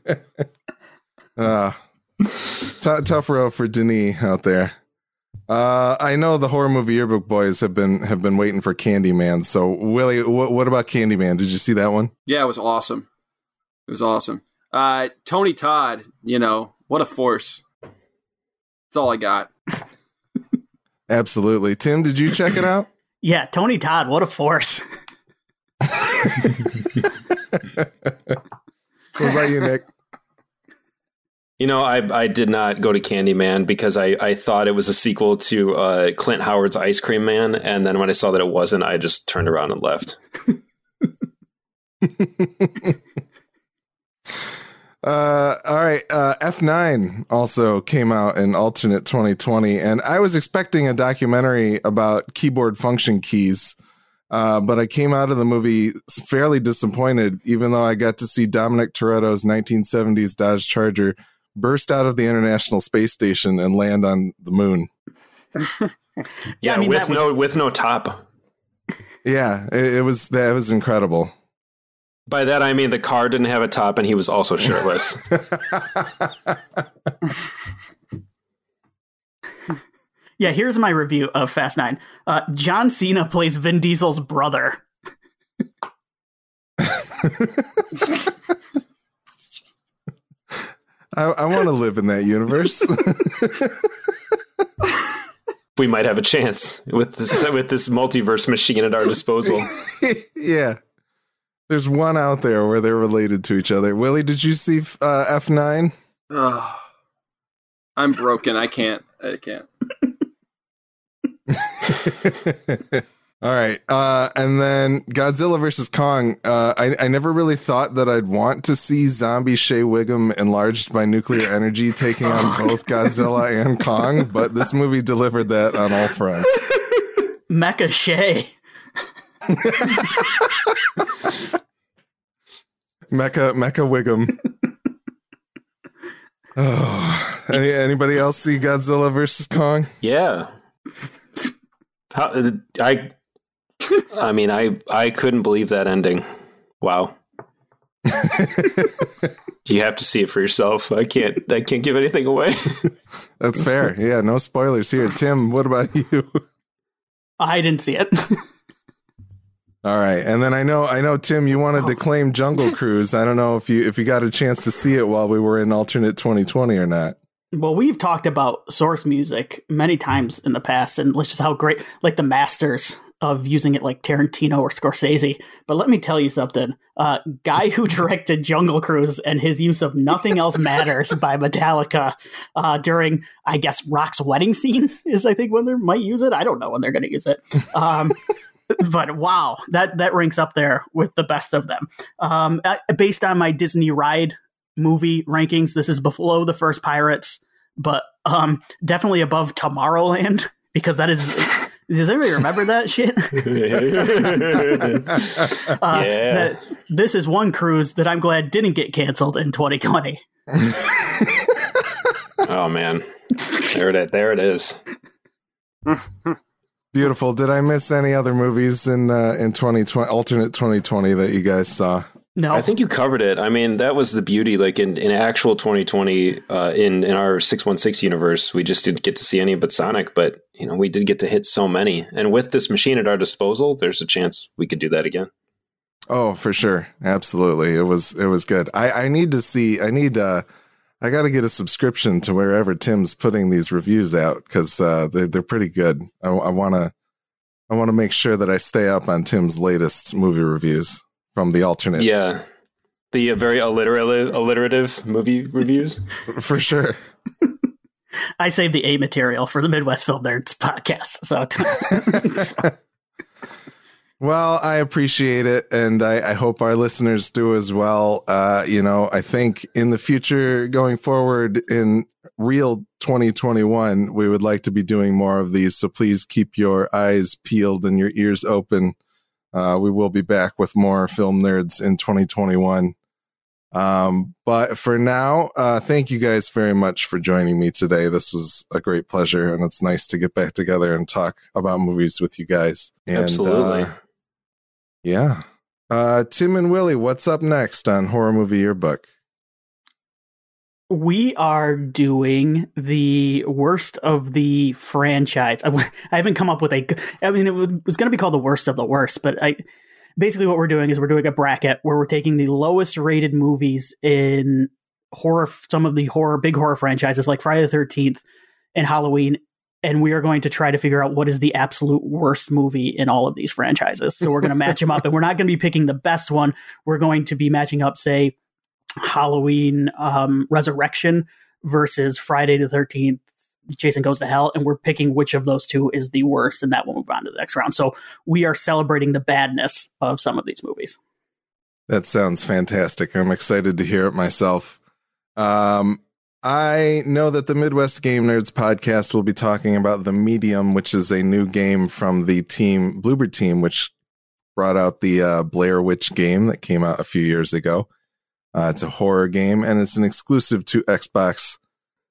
it. Uh, t- tough row for Denis out there. Uh, I know the horror movie yearbook boys have been have been waiting for Candyman. So Willie, what, what about Candyman? Did you see that one? Yeah, it was awesome. It was awesome. Uh, Tony Todd, you know what a force. That's all I got. Absolutely. Tim, did you check it out? Yeah, Tony Todd, what a force. [laughs] what about you, Nick? You know, I I did not go to Candyman because I, I thought it was a sequel to uh, Clint Howard's Ice Cream Man, and then when I saw that it wasn't, I just turned around and left. [laughs] Uh, all right. Uh, F9 also came out in alternate 2020, and I was expecting a documentary about keyboard function keys, uh, but I came out of the movie fairly disappointed, even though I got to see Dominic Toretto's 1970s Dodge Charger burst out of the International Space Station and land on the moon. yeah, I mean, with was- no with no top. Yeah, it, it was that was incredible. By that I mean the car didn't have a top, and he was also shirtless. [laughs] Yeah, here's my review of Fast Nine. Uh, John Cena plays Vin Diesel's brother. I, I want to live in that universe. [laughs] we might have a chance with this with this multiverse machine at our disposal. [laughs] yeah. There's one out there where they're related to each other. Willie, did you see uh, F9? Ugh. I'm broken. I can't. I can't. [laughs] All right. Uh, and then Godzilla versus Kong. Uh, I, I never really thought that I'd want to see zombie Shea Whigham enlarged by nuclear energy taking on [laughs] both Godzilla and Kong, but this movie delivered that on all fronts. [laughs] Mecha Shea. Mecha Mecca Whigham. [laughs] Oh, any, anybody else see Godzilla versus Kong? Yeah. How, I I mean I I couldn't believe that ending. Wow. [laughs] you have to see it for yourself. I can't I can't give anything away. That's fair. Yeah, no spoilers here. Tim, what about you? I didn't see it. [laughs] All right, and then I know, I know, Tim, you wanted to claim Jungle [laughs] Cruise. I don't know if you if you got a chance to see it while we were in alternate 2020 or not. well, we've talked about source music many times in the past, and just how great, like the masters of using it, like Tarantino or Scorsese. But let me tell you something: uh, guy who [laughs] directed Jungle Cruise and his use of "Nothing Else Matters" by Metallica uh, during, I guess, Rock's wedding scene [laughs] is, I think, when they might use it. I don't know when they're going to use it. Um, but wow, that that ranks up there with the best of them. Um, uh, based on my Disney ride movie rankings, this is below the first Pirates, but um, definitely above Tomorrowland [laughs] because that is. Does anybody remember that [laughs] shit? [laughs] Uh, Yeah. that- this is one cruise that I'm glad didn't get canceled in 2020. oh man. There it there it is. Beautiful. Did I miss any other movies in uh, in 2020 alternate 2020 that you guys saw? No, I think you covered it. I mean, that was the beauty. Like in, in actual 2020, uh, in in our 616 universe, we just didn't get to see any but Sonic. But you know, we did get to hit so many. And with this machine at our disposal, there's a chance we could do that again. Oh, for sure. Absolutely. It was it was good. I I need to see I need uh I got to get a subscription to wherever Tim's putting these reviews out cuz uh they're they're pretty good. I I want to I want to make sure that I stay up on Tim's latest movie reviews from the alternate. Yeah. The uh, very alliterative, alliterative movie reviews. [laughs] For sure. [laughs] I saved the A material for the Midwest Film Nerds podcast. So, [laughs] Well, I appreciate it, and I, I hope our listeners do as well. Uh, you know, I think in the future, going forward in real 2021, we would like to be doing more of these. So please keep your eyes peeled and your ears open. Uh, we will be back with more film nerds in 2021. Um, but for now, uh, thank you guys very much for joining me today. This was a great pleasure, and it's nice to get back together and talk about movies with you guys. And, Absolutely. uh, yeah. Uh, Tim and Willie, what's up next on Horror Movie Yearbook? we are doing the worst of the franchise. I, I haven't come up with a. I mean, it was going to be called the worst of the worst, but I basically what we're doing is we're doing a bracket where we're taking the lowest rated movies in horror, some of the horror, big horror franchises like Friday the Thirteenth and Halloween, and we are going to try to figure out what is the absolute worst movie in all of these franchises. So we're going to match them up, and we're not going to be picking the best one. We're going to be matching up, say, Halloween um, Resurrection versus Friday the 13th, Jason Goes to Hell, and we're picking which of those two is the worst, and that will move on to the next round. So we are celebrating the badness of some of these movies. That sounds fantastic. I'm excited to hear it myself. Um, I know that the Midwest Game Nerds podcast will be talking about The Medium, which is a new game from the team, Bloober team, which brought out the uh, Blair Witch game that came out a few years ago. Uh, it's a horror game and it's an exclusive to Xbox.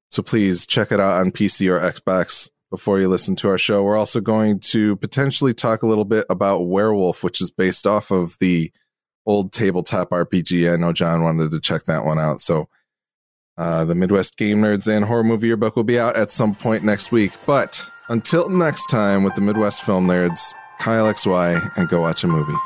So please check it out on PC or Xbox before you listen to our show. We're also going to potentially talk a little bit about Werewolf, which is based off of the old tabletop RPG. I know John wanted to check that one out. So uh, the Midwest Game Nerds and Horror Movie Yearbook will be out at some point next week. But until next time with the Midwest Film Nerds, Kyle XY, and go watch a movie.